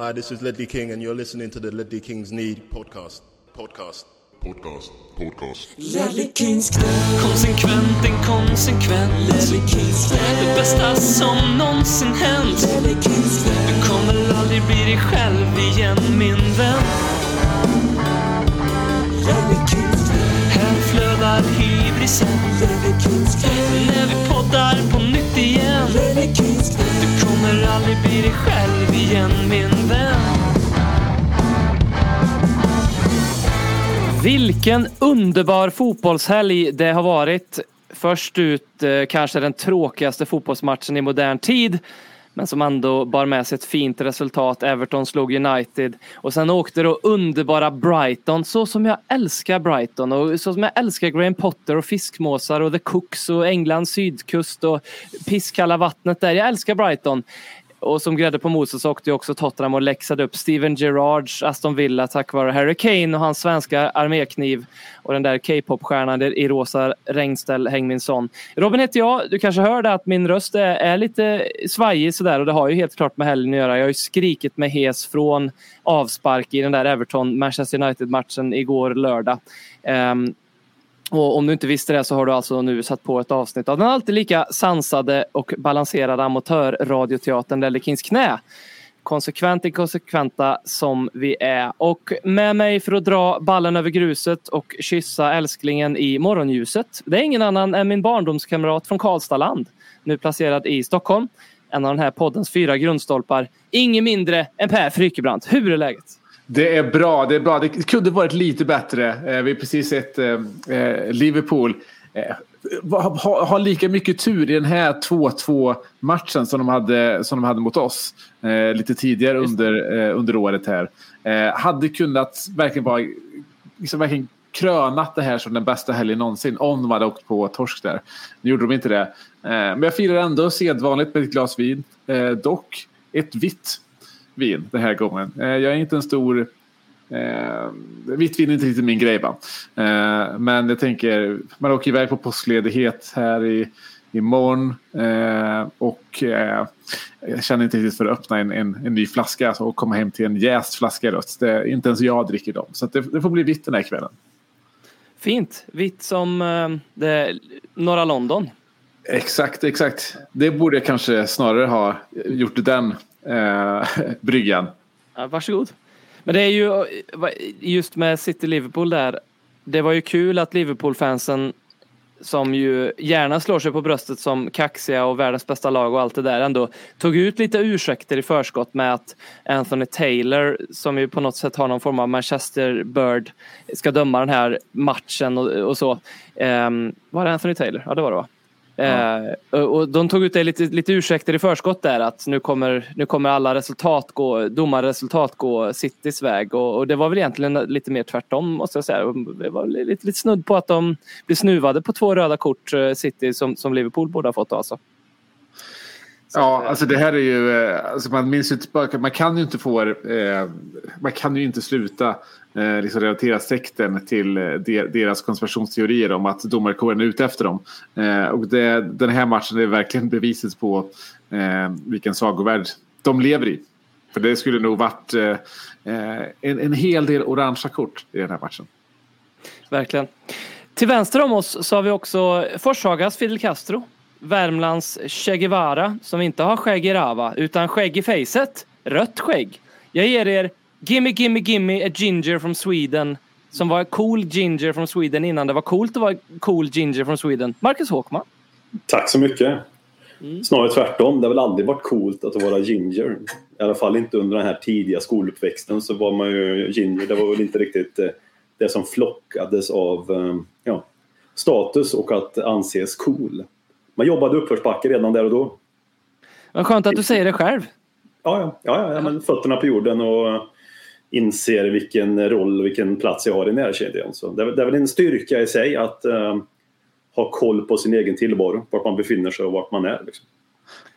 Hi, this is Ledley King, and you're listening to the Ledley Kings Need podcast. Podcast. Podcast. Podcast. Ledley Kings knä. Konsekvent, inkonsekvent Ledley Kings knä. Det bästa som någonsin hänt Ledley Kings knä. Du kommer aldrig bli dig själv igen min vän Ledley Kings knä. Här flödar hybrisen Ledley Kings knä. När vi poddar på nytt igen Ledley Kings kommer aldrig bli dig själv igen min vän Vilken underbar fotbollshelg det har varit. Först ut eh, kanske den tråkigaste fotbollsmatchen i modern tid. Men som ändå bar med sig ett fint resultat. Everton slog United. Och sen åkte då underbara Brighton. Så som jag älskar Brighton. Och så som jag älskar Graham Potter och fiskmåsar och The Cooks och Englands sydkust och pisskalla vattnet där. Jag älskar Brighton. Och som grädde på moset så åkte ju också Tottenham och läxade upp Steven Gerrards Aston Villa tack vare Harry Kane och hans svenska armékniv och den där K-pop-stjärnan i rosa regnställ Häng min. Robin heter jag. Du kanske hörde att min röst är, är lite svajig sådär och det har ju helt klart med helgen att göra. Jag har ju skrikit med hes från avspark i den där Everton-Manchester United-matchen igår lördag. Um, och om du inte visste det så har du alltså nu satt på ett avsnitt av den alltid lika sansade och balanserade amatörradioteatern Lelle Kings knä. Konsekvent inkonsekventa som vi är. Och med mig för att dra ballen över gruset och kyssa älsklingen i morgonljuset. Det är ingen annan än min barndomskamrat från Karlstadland. Nu placerad i Stockholm. En av den här poddens fyra grundstolpar. Ingen mindre än Per Frykebrant. Hur är läget? Det är bra, det är bra. Det kunde varit lite bättre. Eh, vi har precis sett eh, eh Liverpool eh, ha, lika mycket tur i den här 2-2 matchen som de hade, som de hade mot oss eh, lite tidigare under, eh, under året här. hade kunnat verkligen vara liksom verkligen krönat det här som den bästa helgen någonsin om de hade åkt på torsk där. Nu gjorde de inte det. men jag firar ändå sedvanligt med ett glas vin. dock ett vitt vin den här gången. Eh, jag är inte en stor... Eh, vitt vin är inte riktigt min grej. Va? Eh, men jag tänker, man åker iväg på påskledighet här i imorgon. Eh, och eh, jag känner inte riktigt för att öppna en, en, en ny flaska alltså, och komma hem till en jäst flaska rött. Det, inte ens jag dricker dem. Så det, det, får bli vitt den här kvällen. Fint. Vitt som eh, det, norra London. Exakt, exakt. Det borde jag kanske snarare ha gjort den eh, bryggan. Ja, varsågod. Men det är ju eh, just med City-Liverpool där. Det var ju kul att Liverpool-fansen som ju gärna slår sig på bröstet som kaxiga och världens bästa lag och allt det där ändå tog ut lite ursäkter i förskott med att Anthony Taylor som ju på något sätt har någon form av Manchester Bird ska döma den här matchen och, och så. Um, var det Anthony Taylor? Ja det var det va? Ja. Eh, och de tog ut det lite, lite ursäkter i förskott där att nu kommer, nu kommer alla resultat gå, domarresultat gå Citys väg och, och, det var väl egentligen lite mer tvärtom måste jag säga. Det var lite, lite snudd på att de blev snuvade på två röda kort eh, City som, som Liverpool borde ha fått alltså. Ja, alltså det här är ju, eh, alltså man minns ju tillbaka, man kan ju inte få, eh, man kan ju inte sluta eh, liksom relatera sekten till eh, de, deras konspirationsteorier om att domarkåren är ute efter dem. Eh, och det, den här matchen är verkligen beviset på eh, vilken sagovärld de lever i. För det skulle nog varit eh, en, en hel del orangea kort i den här matchen. Verkligen. Till vänster om oss så har vi också Forshagas Fidel Castro. Värmlands Che Guevara som inte har skägg i rava utan skägg i facet. Rött skägg. Jag ger er Gimme Gimme Gimme a Ginger from Sweden som var cool ginger from Sweden innan det var coolt att vara cool ginger from Sweden. Marcus Håkman. Tack så mycket. Mm. Snarare tvärtom. Det har väl aldrig varit coolt att vara ginger. I alla fall inte under den här tidiga skoluppväxten så var man ju ginger. Det var väl inte riktigt eh, det som flockades av eh, ja, status och att anses cool man jobbade uppförsbacke redan där och då. Vad skönt att du säger det själv. Ja, ja, ja, ja men fötterna på jorden och inser vilken roll och vilken plats jag har i närkedjan. Så det, är, det är väl en styrka i sig att uh, ha koll på sin egen tillvaro, vart man befinner sig och vart man är. Liksom.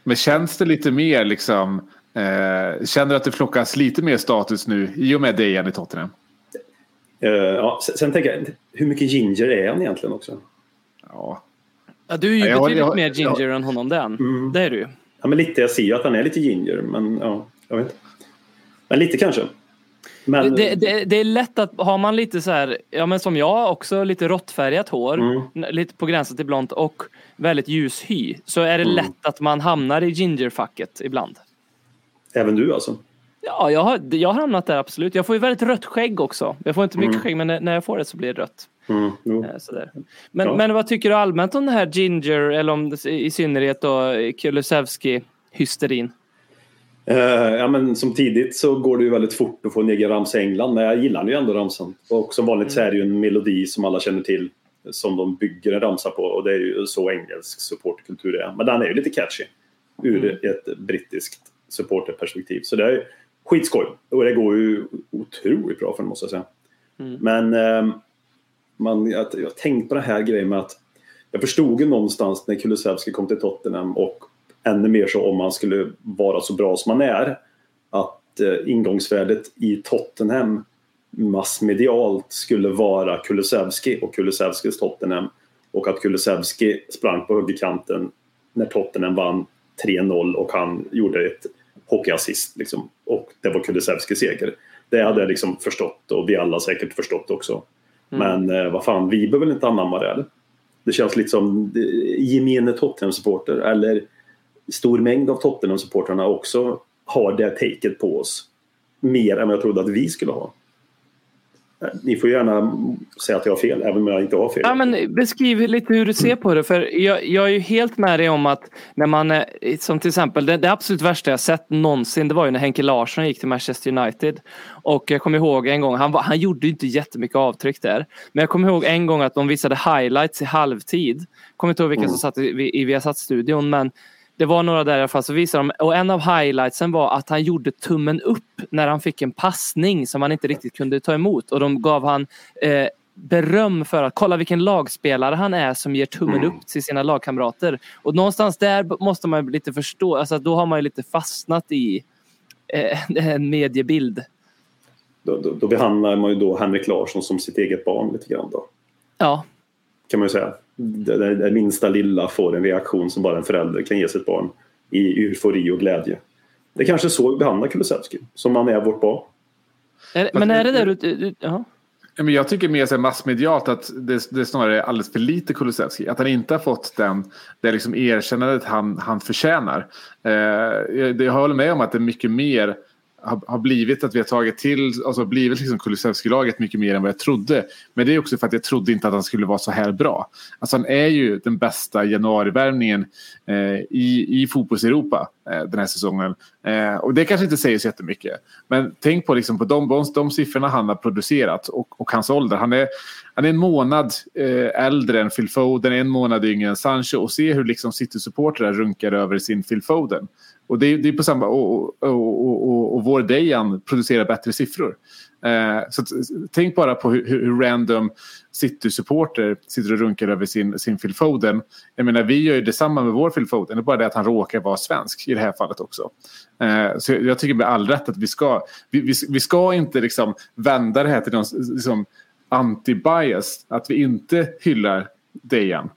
Men känns det lite mer liksom, eh, känner du att det flockas lite mer status nu i och med dig i Tottenham? Uh, ja, sen, sen tänker jag, hur mycket ginger är han egentligen också? Ja, Ja, du är ju ja, betydligt jag, mer ginger ja. än honom den. Mm. Det är du. Ja, men lite. Jag ser ju att han är lite ginger, men ja, jag vet inte. Men lite kanske. Men, Det, det, det är lätt att, har man lite så här, ja men som jag också, lite råttfärgat hår, Mm. lite på gränsen till blont och väldigt ljus hy, så är det Mm. lätt att man hamnar i gingerfacket ibland. Även du alltså? Ja, jag har, jag har hamnat där absolut. Jag får ju väldigt rött skägg också. Jag får inte mycket Mm. skägg, men när jag får det så blir det rött. Mm. Eh. Men, Ja. men vad tycker du allmänt om den här ginger, eller om i synnerhet då Kulusevski-hysterin? Eh, ja, men som tidigt så går det ju väldigt fort att få en egen ramsa i England, men jag gillar ju ändå ramsan. Och som vanligt så är det ju en melodi som alla känner till som de bygger en ramsa på och det är ju så engelsk supportkultur är. Men den är ju lite catchy ur ett brittiskt supporterperspektiv. Så det är skitskoj och det går ju otroligt bra för den måste jag säga. Men eh, man, jag, jag har tänkt på den här grejen med att jag förstod ju någonstans när Kulusevski kom till Tottenham och ännu mer så om han skulle vara så bra som han är att eh, ingångsvärdet i Tottenham massmedialt skulle vara Kulusevski och Kulusevskis Tottenham och att Kulusevski sprang på högerkanten när Tottenham vann 3-0 och han gjorde ett hockeyassist liksom, och det var Kulusevskis seger. Det hade jag liksom förstått och vi alla säkert förstått också. Mm. Men eh, vad fan, vi behöver väl inte anamma det eller? Det känns lite som eh, gemene Tottenham-supporter eller stor mängd av Tottenham-supportrarna också har det taket på oss. Mer än vad jag trodde att vi skulle ha. Ni får gärna säga att jag har fel, även om jag inte har fel. Ja, men beskriv lite hur du ser på det. För jag, jag är ju helt med dig om att när man, som till exempel, det, det absolut värsta jag sett någonsin, det var ju när Henke Larsson gick till Manchester United. Och jag kommer ihåg en gång, han, han gjorde inte jättemycket avtryck där. Men jag kommer ihåg en gång att de visade highlights i halvtid. Kommer inte ihåg vilka som satt i, i Viasat-studion, men det var några där i alla fall, så visade de, och en av highlightsen var att han gjorde tummen upp när han fick en passning som han inte riktigt kunde ta emot. Och de gav han eh, beröm för att kolla vilken lagspelare han är som ger tummen upp till sina lagkamrater. Och någonstans där måste man lite förstå, alltså då har man ju lite fastnat i eh, en mediebild. Då, då, då behandlar man ju då Henrik Larsson som sitt eget barn lite grann då. Ja, Kan man ju säga. Det, det, det minsta lilla får en reaktion som bara en förälder kan ge sitt barn i eufori och glädje. Det är kanske så vi behandlar Kulusevski, som han är vårt barn. är, men är det där du... du ja. Men jag tycker mer så massmedialt att det, det är snarare alldeles för lite Kulusevski. Att han inte har fått den, det liksom erkännandet han, han förtjänar. Eh, jag, jag håller med om att det är mycket mer har, har blivit att vi har tagit till, alltså blivit liksom Kulusevski-laget mycket mer än vad jag trodde. Men det är också för att jag trodde inte att han skulle vara så här bra. Alltså han är ju den bästa januarivärvningen eh, i, i fotbolls-Europa eh, den här säsongen. Eh, och det kanske inte säger så jättemycket. Men tänk på, liksom, på de, de, de siffrorna han har producerat och, och hans ålder. Han är, han är en månad eh, äldre än Phil Foden, en månad yngre än Sancho och se hur liksom City-supportrar runkar över sin Phil Foden. Och det, är- det är på samma, och, och, och, och, och vår Dejan producerar bättre siffror. Eh, så tänk bara på hur, hur random City-supporter sitter och runkar över sin, sin Phil Foden. Jag menar, vi gör ju detsamma med vår Phil Foden. Det är bara det att han råkar vara svensk i det här fallet också. Eh, så jag tycker med all rätt att vi ska, vi, vi, vi ska inte liksom vända det här till någon liksom, anti-bias. Att vi inte hyllar Dejan.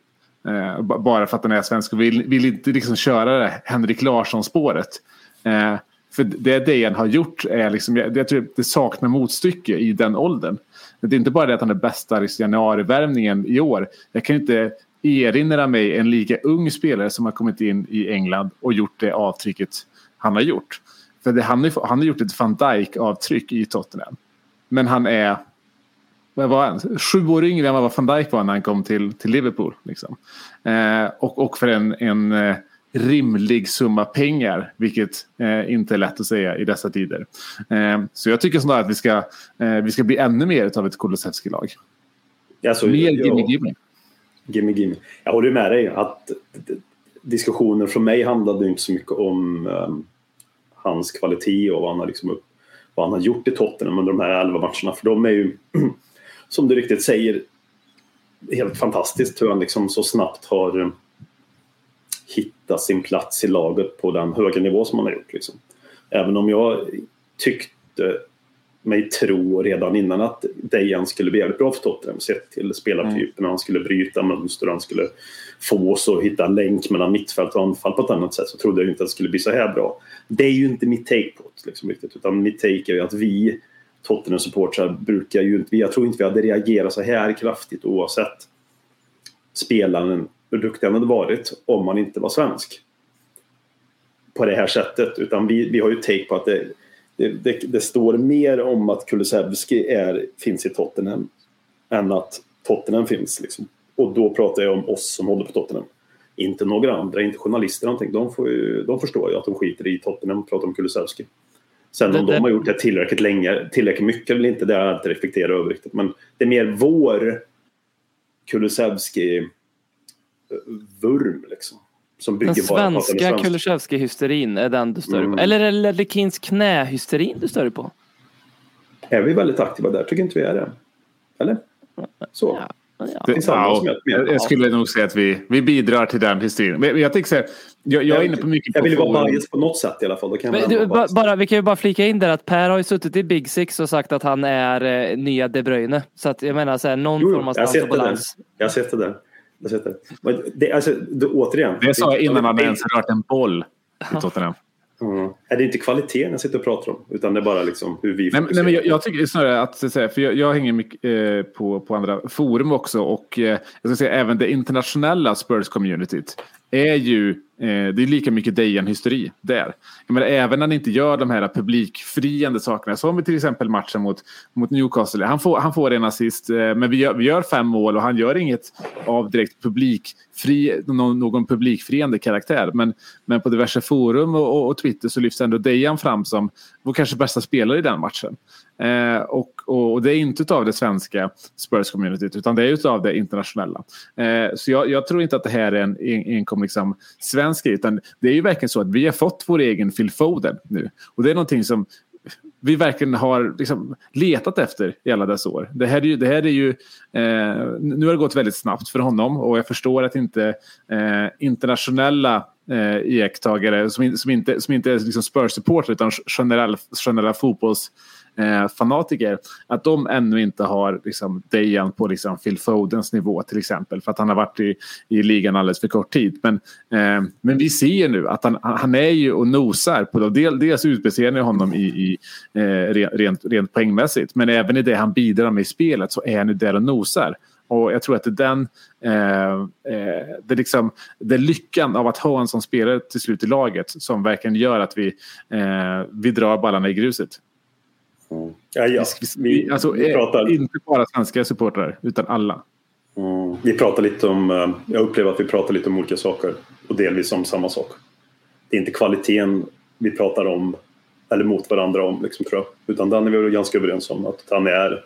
Eh, bara för att den är svensk och vill, vill inte liksom köra det Henrik Larsson-spåret. Eh, för det Dejan har gjort är liksom, jag, jag tror det saknar motstycke i den åldern. Det är inte bara det att han är bästa liksom, januarivärvningen i år. Jag kan inte erinra mig en lika ung spelare som har kommit in i England och gjort det avtrycket han har gjort. För det, han, har, han har gjort ett van Dijk-avtryck i Tottenham. Men han är vad var han? Sju år yngre än vad van Dijk var när han kom till, till Liverpool. Liksom. Eh, och, och för en, en eh, rimlig summa pengar, vilket eh, inte är lätt att säga i dessa tider. Eh, så jag tycker snarare att vi ska, eh, vi ska bli ännu mer av ett Kulusevski-lag. Alltså, Mer jag- Gimme Gimme. Gimme, gimme. Jag håller med dig att diskussionen från mig handlade inte så mycket om ehm, hans kvalitet och vad han, har liksom upp, vad han har gjort i Tottenham under de här elva matcherna. För de är ju, som du riktigt säger, helt fantastiskt hur han liksom så snabbt har eh, hittat sin plats i laget på den höga nivå som han har gjort. Liksom. Även om jag tyckte mig tro redan innan att Dejan skulle bli jävligt bra för Tottenham sett till spelartypen. Han skulle bryta mönster, han skulle få oss att hitta en länk mellan mittfält och anfall på ett annat sätt. Så trodde jag inte att det skulle bli så här bra. Det är ju inte mitt take på det liksom, riktigt. Utan mitt take är ju att vi Tottenham-supportrar brukar ju inte... Jag tror inte vi hade reagerat så här kraftigt oavsett spelaren, hur duktig han hade varit, om han inte var svensk. På det här sättet. Utan vi, vi har ju take på att det, det, det, det står mer om att Kulusevski är, finns i Tottenham än att Tottenham finns. Liksom. Och då pratar jag om oss som håller på Tottenham. Inte några andra, inte journalister någonting. De, får ju, de förstår ju att de skiter i Tottenham och pratar om Kulusevski. Sen om Det- de det- har gjort det tillräckligt länge, tillräckligt mycket eller inte, det har jag inte reflekterat över riktigt. Men det är mer vår Kulusevski-vurm liksom. Som bygger Den svenska svensk. Kulusevski-hysterin är den du stör Mm. på. Eller är det Ledley Kings knähysterin du stör dig på? Är vi väldigt aktiva där? Tycker inte vi är det? Eller? Så. Ja. Ja. Ja, jag, jag skulle nog säga att vi, vi bidrar till den hysterin. Men jag tänker så här, jag, jag är inne på mycket Jag på vill vara bias på något sätt i alla fall. Då kan Men du, vara ba, bias. bara, vi kan ju bara flika in där att Per har ju suttit i Big Six och sagt att han är eh, nya De Bruyne. Så att jag menar så här, någon Jo, form av stans och det där. balans. Jag har sett det där. Jag har sett det. Men det, alltså, det, återigen. Det sa jag innan han ens rört en boll i Tottenham. Mm. Är det inte kvaliteten jag sitter och pratar om? Utan det är bara liksom hur vi men- nej, fokuserar. men jag, jag tycker snarare att, för jag, jag hänger mycket eh, på, på andra forum också och eh, jag ska säga även det internationella Spurs-communityt är ju, eh, det är lika mycket Dejan-hysteri där. Jag menar, även när han inte gör de här publikfriande sakerna, som i till exempel matchen mot, mot Newcastle. Han får, han får en assist, eh, men vi gör, vi gör fem mål och han gör inget av direkt publikfri, någon, någon publikfriande karaktär. Men, men på diverse forum och, och, och Twitter så lyfts ändå Dejan fram som vår kanske bästa spelare i den matchen. Eh, och, och, och det är inte av det svenska Spurs-communityt utan det är av det internationella. Eh, så jag, jag tror inte att det här är en en- enkom liksom svensk grej utan det är ju verkligen så att vi har fått vår egen Phil Foden nu. Och det är någonting som vi verkligen har liksom letat efter i alla dessa år. Det här är ju, det här är ju eh, nu har det gått väldigt snabbt för honom och jag förstår att inte eh, internationella eh, iakttagare som, som, inte, som inte är liksom Spurs-supportrar utan generell, generella fotbolls eh, fanatiker att de ännu inte har liksom, Dejan på liksom, Phil Fodens nivå till exempel för att han har varit i, i ligan alldeles för kort tid. Men, eh, men vi ser ju nu att han, han är ju och nosar på det. Del, dels utbeser ni honom i, i, eh, rent, rent poängmässigt men även i det han bidrar med i spelet så är han ju där och nosar. Och jag tror att det är den, eh, eh, det, är liksom, det är lyckan av att ha en sån spelare till slut i laget som verkligen gör att vi, eh, vi drar ballarna i gruset. Ja, ja. Vi, alltså, vi, eh, pratar, Inte bara svenska supportrar, utan alla. mm, vi pratar lite om... eh, Jag upplever att vi pratar lite om olika saker och delvis om samma sak. Det är inte kvaliteten vi pratar om eller mot varandra om, liksom, tror jag. Utan den är vi ganska överens om att han är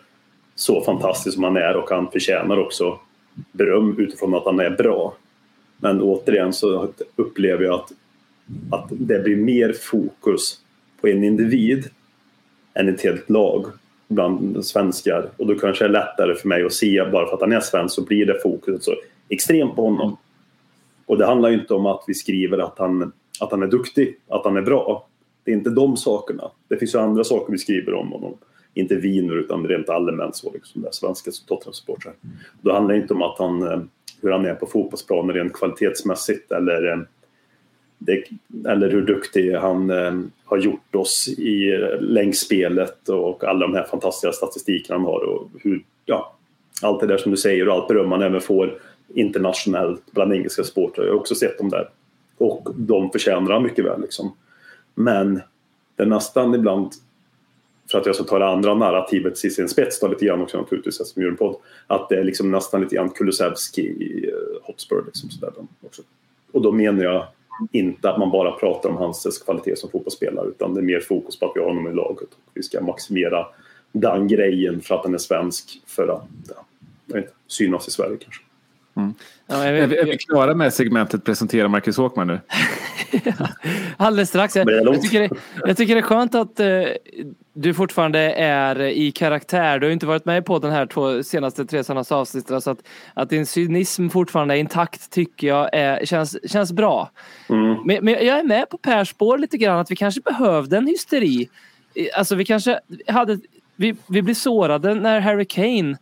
så fantastisk som han är och han förtjänar också beröm utifrån att han är bra. Men återigen så upplever jag att, att det blir mer fokus på en individ än ett helt lag bland svenskar. Och då kanske det är lättare för mig att se, bara för att han är svensk så blir det fokuset så extremt på honom. Och det handlar ju inte om att vi skriver att han, att han är duktig, att han är bra. Det är inte de sakerna. Det finns ju andra saker vi skriver om honom. Inte vi nu, utan rent allmänt så, liksom, det svenska Tottenham-supportrar. Då handlar det inte om att han, eh, hur han är på fotbollsplanen rent kvalitetsmässigt eller, eh, det, eller hur duktig han eh, har gjort oss i eh, längs spelet och alla de här fantastiska statistikerna han har och hur, ja, allt det där som du säger och allt beröm han även får internationellt bland engelska supportrar. Jag har också sett dem där. Och de förtjänar han mycket väl. Liksom. Men det är nästan ibland, för att jag ska ta det andra narrativet i sin spets då, lite grann också naturligtvis eftersom vi gör en podd, att det är liksom nästan lite grann Kulusevski i eh, Hotspur. Liksom, sådär, också. Och då menar jag inte att man bara pratar om hans kvalitet som fotbollsspelare utan det är mer fokus på att vi har honom i laget och vi ska maximera den grejen för att han är svensk för att ja, synas i Sverige kanske. Ja, jag Är vi, är vi klara med segmentet presentera Marcus Håkman nu? alldeles strax. Jag, jag, tycker det, jag tycker det är skönt att eh, du fortfarande är i karaktär. Du har ju inte varit med på den här två senaste tre senaste avsnitten. Så att, att din cynism fortfarande är intakt tycker jag är, känns, känns bra. Mm. Men, men jag är med på Pers spår lite grann att vi kanske behövde en hysteri. Alltså vi kanske hade vi, vi blir sårade när Harry Kane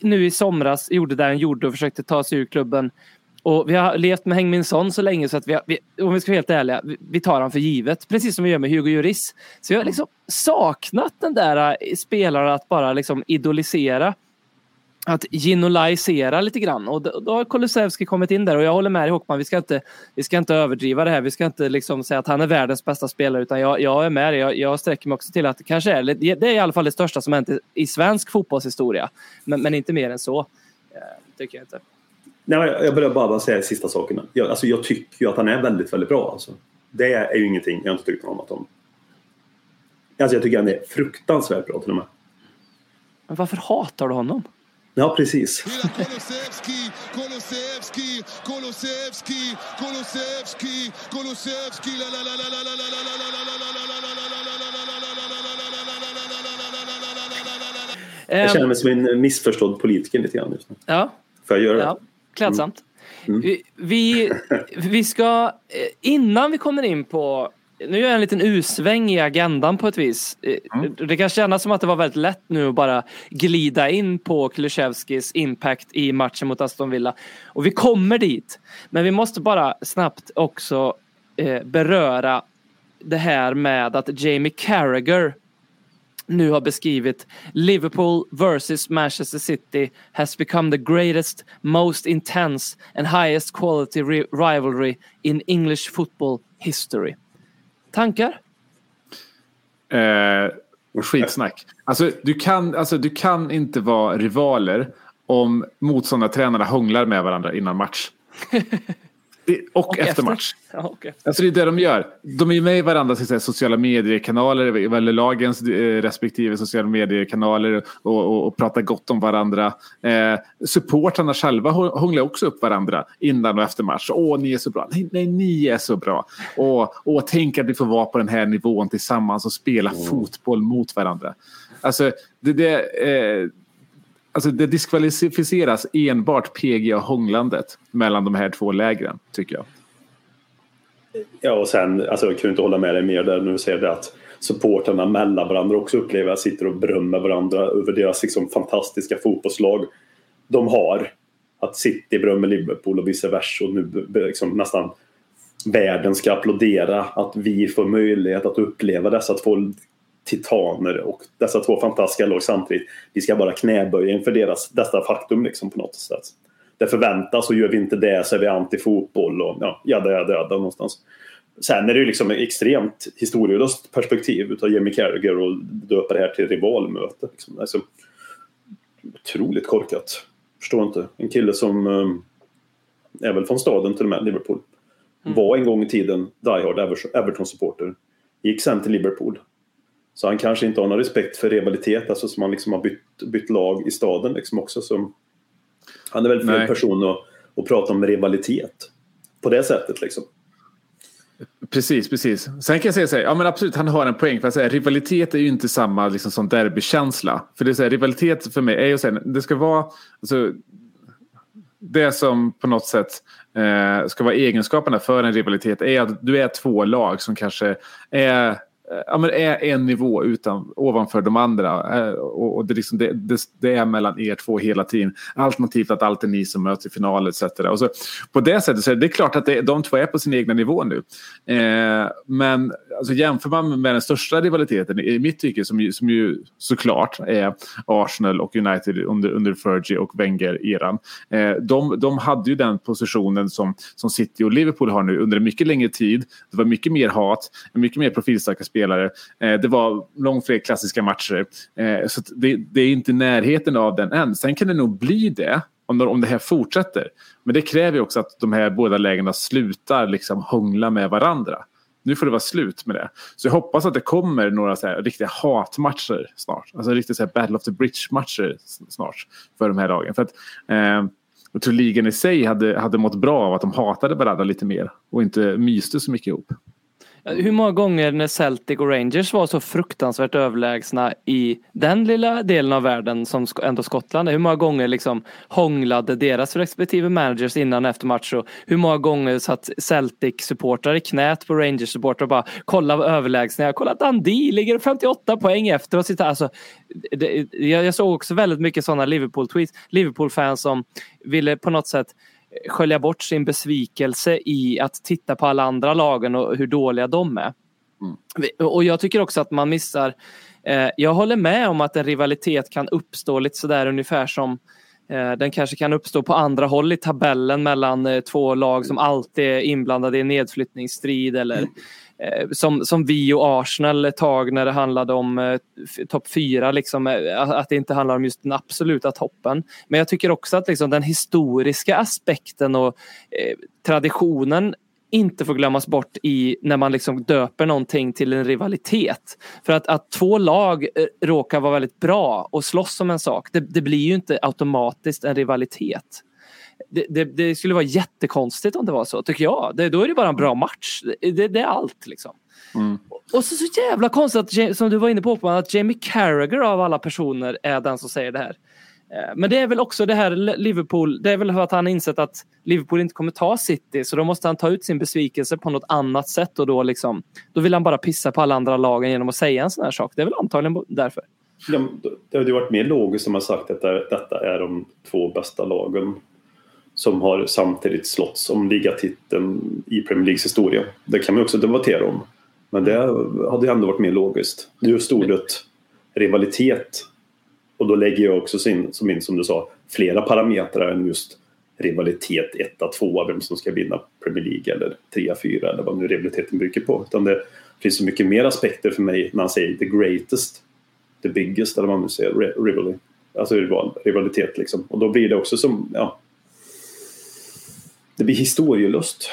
nu i somras gjorde det han gjorde och försökte ta sig ur klubben. Och vi har levt med Heng Min Son så länge så att vi, har, vi om vi ska vara helt ärliga, vi, vi tar han för givet. Precis som vi gör med Hugo Lloris. Så jag har liksom saknat den där eh, spelaren att bara liksom idolisera. Att genolaisera lite grann och då, har Kulusevski kommit in där och jag håller med dig Håkman, vi ska inte, vi ska inte överdriva det här. Vi ska inte liksom säga att han är världens bästa spelare utan jag, jag är med dig. Jag, jag sträcker mig också till att det kanske är, det är i alla fall det största som hänt i, svensk fotbollshistoria. Men, men inte mer än så. Eh, tycker jag inte. Nej, jag börjar bara säga sista sakerna. Jag, alltså, jag tycker ju att han är väldigt, väldigt bra. Alltså. Det är ju ingenting jag inte tyckt om att om. Alltså jag tycker han är fruktansvärt bra till och med. Men varför hatar du honom? Ja, precis. Mira Kolosevski, Kolosevski, Kolosevski, Kolosevski, la la la la la la la la la la la la la Jag känner mig som en missförstådd politiker lite grann just nu. ja, Får jag göra det? ja, klädsamt. Mm. Vi, vi, vi ska, innan vi kommer in på nu gör jag en liten usväng i agendan på ett vis. Eh, Mm. Det kan kännas som att det var väldigt lätt nu att bara glida in på Kulusevskis impact i matchen mot Aston Villa. Och vi kommer dit. Men vi måste bara snabbt också eh, beröra det här med att Jamie Carragher nu har beskrivit Liverpool versus Manchester City has become the greatest, most intense and highest quality ri- rivalry in English football history. Tankar? Eh, skitsnack. Alltså du, kan, alltså, du kan inte vara rivaler om motståndartränarna hånglar med varandra innan match. Det- Och, efter, match. Ja, okay. Alltså det är det de gör. De är med i varandras så att säga, sociala medier-kanaler, eller lagens eh, respektive sociala medier-kanaler och, och, och pratar gott om varandra. Eh, supportrarna själva hå- hånglar också upp varandra innan och efter match. Åh, ni är så bra. Nej, nej ni är så bra. Och, och tänk att vi får vara på den här nivån tillsammans och spela fotboll mot varandra. Alltså, det, det, eh, alltså det diskvalificeras enbart PGA-hånglandet mellan de här två lägren, tycker jag. Ja, och sen, alltså jag kunde inte hålla med dig mer där nu säger det att supportrarna mellan varandra också upplever att sitter och berömmer varandra över deras liksom, fantastiska fotbollslag de har. Att City brömmer Liverpool och vice versa och nu liksom, nästan världen ska applådera att vi får möjlighet att uppleva dessa två titaner och dessa två fantastiska lag samtidigt. Vi ska bara knäböja inför deras, detta faktum liksom på något sätt. Det förväntas och gör vi inte det så är vi anti-fotboll och ja, jada jada jada någonstans. Sen är det ju liksom ett extremt historielöst perspektiv utav Jamie Carragher och döpa det här till rivalmöte. Liksom. Alltså, otroligt korkat. Förstår inte. En kille som eh, är väl från staden till och med, Liverpool. Var en gång i tiden diehard Ever- Everton-supporter. Gick sen till Liverpool. Så han kanske inte har någon respekt för rivalitet, alltså som han liksom har bytt, bytt lag i staden liksom också. Så han är väl fel person att, att prata om rivalitet. På det sättet liksom. Precis, precis. Sen kan jag säga så här, ja men absolut han har en poäng. För att säga, rivalitet är ju inte samma liksom, som derbykänsla. För det är så här, rivalitet för mig är ju så här, det ska vara alltså, det som på något sätt eh, ska vara egenskaperna för en rivalitet är att du är två lag som kanske är Eh, ja, men är en nivå utan, ovanför de andra. Eh, och, och det, är liksom, det, det, det är mellan er två hela tiden. Alternativt att allt är ni som möts i final etc. Och så, på det sättet så är det klart att det, de två är på sin egna nivå nu. Eh, men alltså, jämför man med den största rivaliteten i mitt tycke som, ju- som ju såklart är Arsenal och United under, under Fergie och Wenger-eran. Eh, de, de hade ju den positionen som, som City och Liverpool har nu under en mycket längre tid. Det var mycket mer hat, mycket mer profilstarka spelare. Eh, det var långt fler klassiska matcher. Eh, så det, det är inte i närheten av den än. Sen kan det nog bli det om, om det här fortsätter. Men det kräver ju också att de här båda lägena slutar liksom hångla med varandra. Nu får det vara slut med det. Så jag hoppas att det kommer några så här riktiga hatmatcher snart. Alltså riktiga så här Battle of the Bridge-matcher snart för de här lagen. För att, eh, jag tror ligan i sig hade, hade mått bra av att de hatade varandra lite mer och inte myste så mycket ihop. Hur många gånger när Celtic och Rangers var så fruktansvärt överlägsna i den lilla delen av världen som ändå Skottland är. Hur många gånger liksom hånglade deras respektive managers innan och efter match och hur många gånger satt Celtic-supportrar i knät på Rangers-supportrar och bara kolla vad överlägsna jag. Kolla Dundee ligger 58 poäng efter och sitter alltså, det, jag, jag såg också väldigt mycket sådana Liverpool-tweets. Liverpool-fans som ville på något sätt skölja bort sin besvikelse i att titta på alla andra lagen och hur dåliga de är. Vi- Och jag tycker också att man missar, eh, jag håller med om att en rivalitet kan uppstå lite sådär ungefär som eh, den kanske kan uppstå på andra håll i tabellen mellan eh, två lag som alltid är inblandade i nedflyttningsstrid eller eh, Eh, som, som vi och Arsenal ett tag när det handlade om eh, topp fyra, liksom, eh, att det inte handlar om just den absoluta toppen. Men jag tycker också att liksom, den historiska aspekten och eh, traditionen inte får glömmas bort i när man liksom döper någonting till en rivalitet. För att, att två lag eh, råkar vara väldigt bra och slåss om en sak, det, det blir ju inte automatiskt en rivalitet. Det, det, det skulle vara jättekonstigt om det var så, tycker jag. Det, då är det bara en bra match. Det, det är allt liksom. Och så, så jävla konstigt att, som du var inne på, att Jamie Carragher av alla personer är den som säger det här. Eh, Men det är väl också det här Liverpool, det är väl för att han insett att Liverpool inte kommer ta City så då måste han ta ut sin besvikelse på något annat sätt och då liksom då vill han bara pissa på alla andra lagen genom att säga en sån här sak. Det är väl antagligen därför. Ja, det hade ju varit mer logiskt om man sagt att det- detta är de två bästa lagen som har samtidigt slått om ligatiteln i Premier Leagues historia. Det kan man också debattera om. Men det hade ändå varit mer logiskt. Just ordet rivalitet. Och då lägger jag också in, som, in, som du sa, flera parametrar än just rivalitet 1 2 vem som ska vinna Premier League eller 3 4 eller vad nu rivaliteten bygger på. Utan det finns så mycket mer aspekter för mig när han säger the greatest the biggest eller vad man nu säger, ri- rivalry. Alltså rival, rivalitet liksom. Och då blir det också som, ja. Det blir historielöst.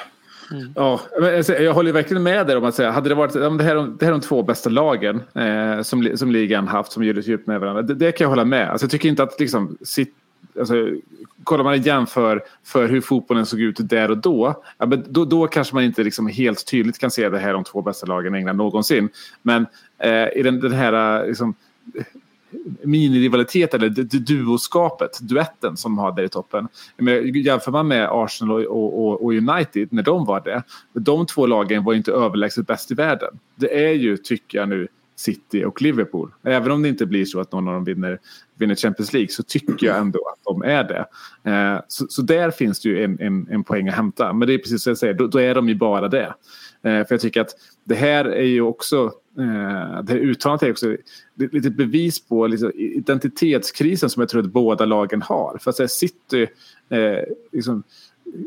Ja, men alltså, jag håller verkligen med dig om att säga, hade det varit, ja, det, här, är de- det här är de två bästa lagen eh, som, som ligan haft som gör djupt med varandra. Det, det kan jag hålla med. Alltså, jag tycker inte att liksom, sitt, alltså, kollar man jämför för hur fotbollen såg ut där och då, ja, men då, då kanske man inte liksom helt tydligt kan se det här är de två bästa lagen i England någonsin. Men eh, i den, den här eh, liksom, minirivalitet eller duoskapet, duetten som de har där i toppen. Men Jämför man med Arsenal och, och, och United när de var det. De två lagen var inte överlägset bäst i världen. Det är ju, tycker jag nu, City och Liverpool. Även om det inte blir så att någon av dem vinner, vinner Champions League så tycker jag ändå att de är det. Eh, så, så där finns det ju en, en, en poäng att hämta. Men det är precis som jag säger, då, då är de ju bara det. Eh, för jag tycker att det här är ju också, Eh, det här uttalandet är också ett litet bevis på liksom, identitetskrisen som jag tror att båda lagen har. För att säga, City eh, liksom,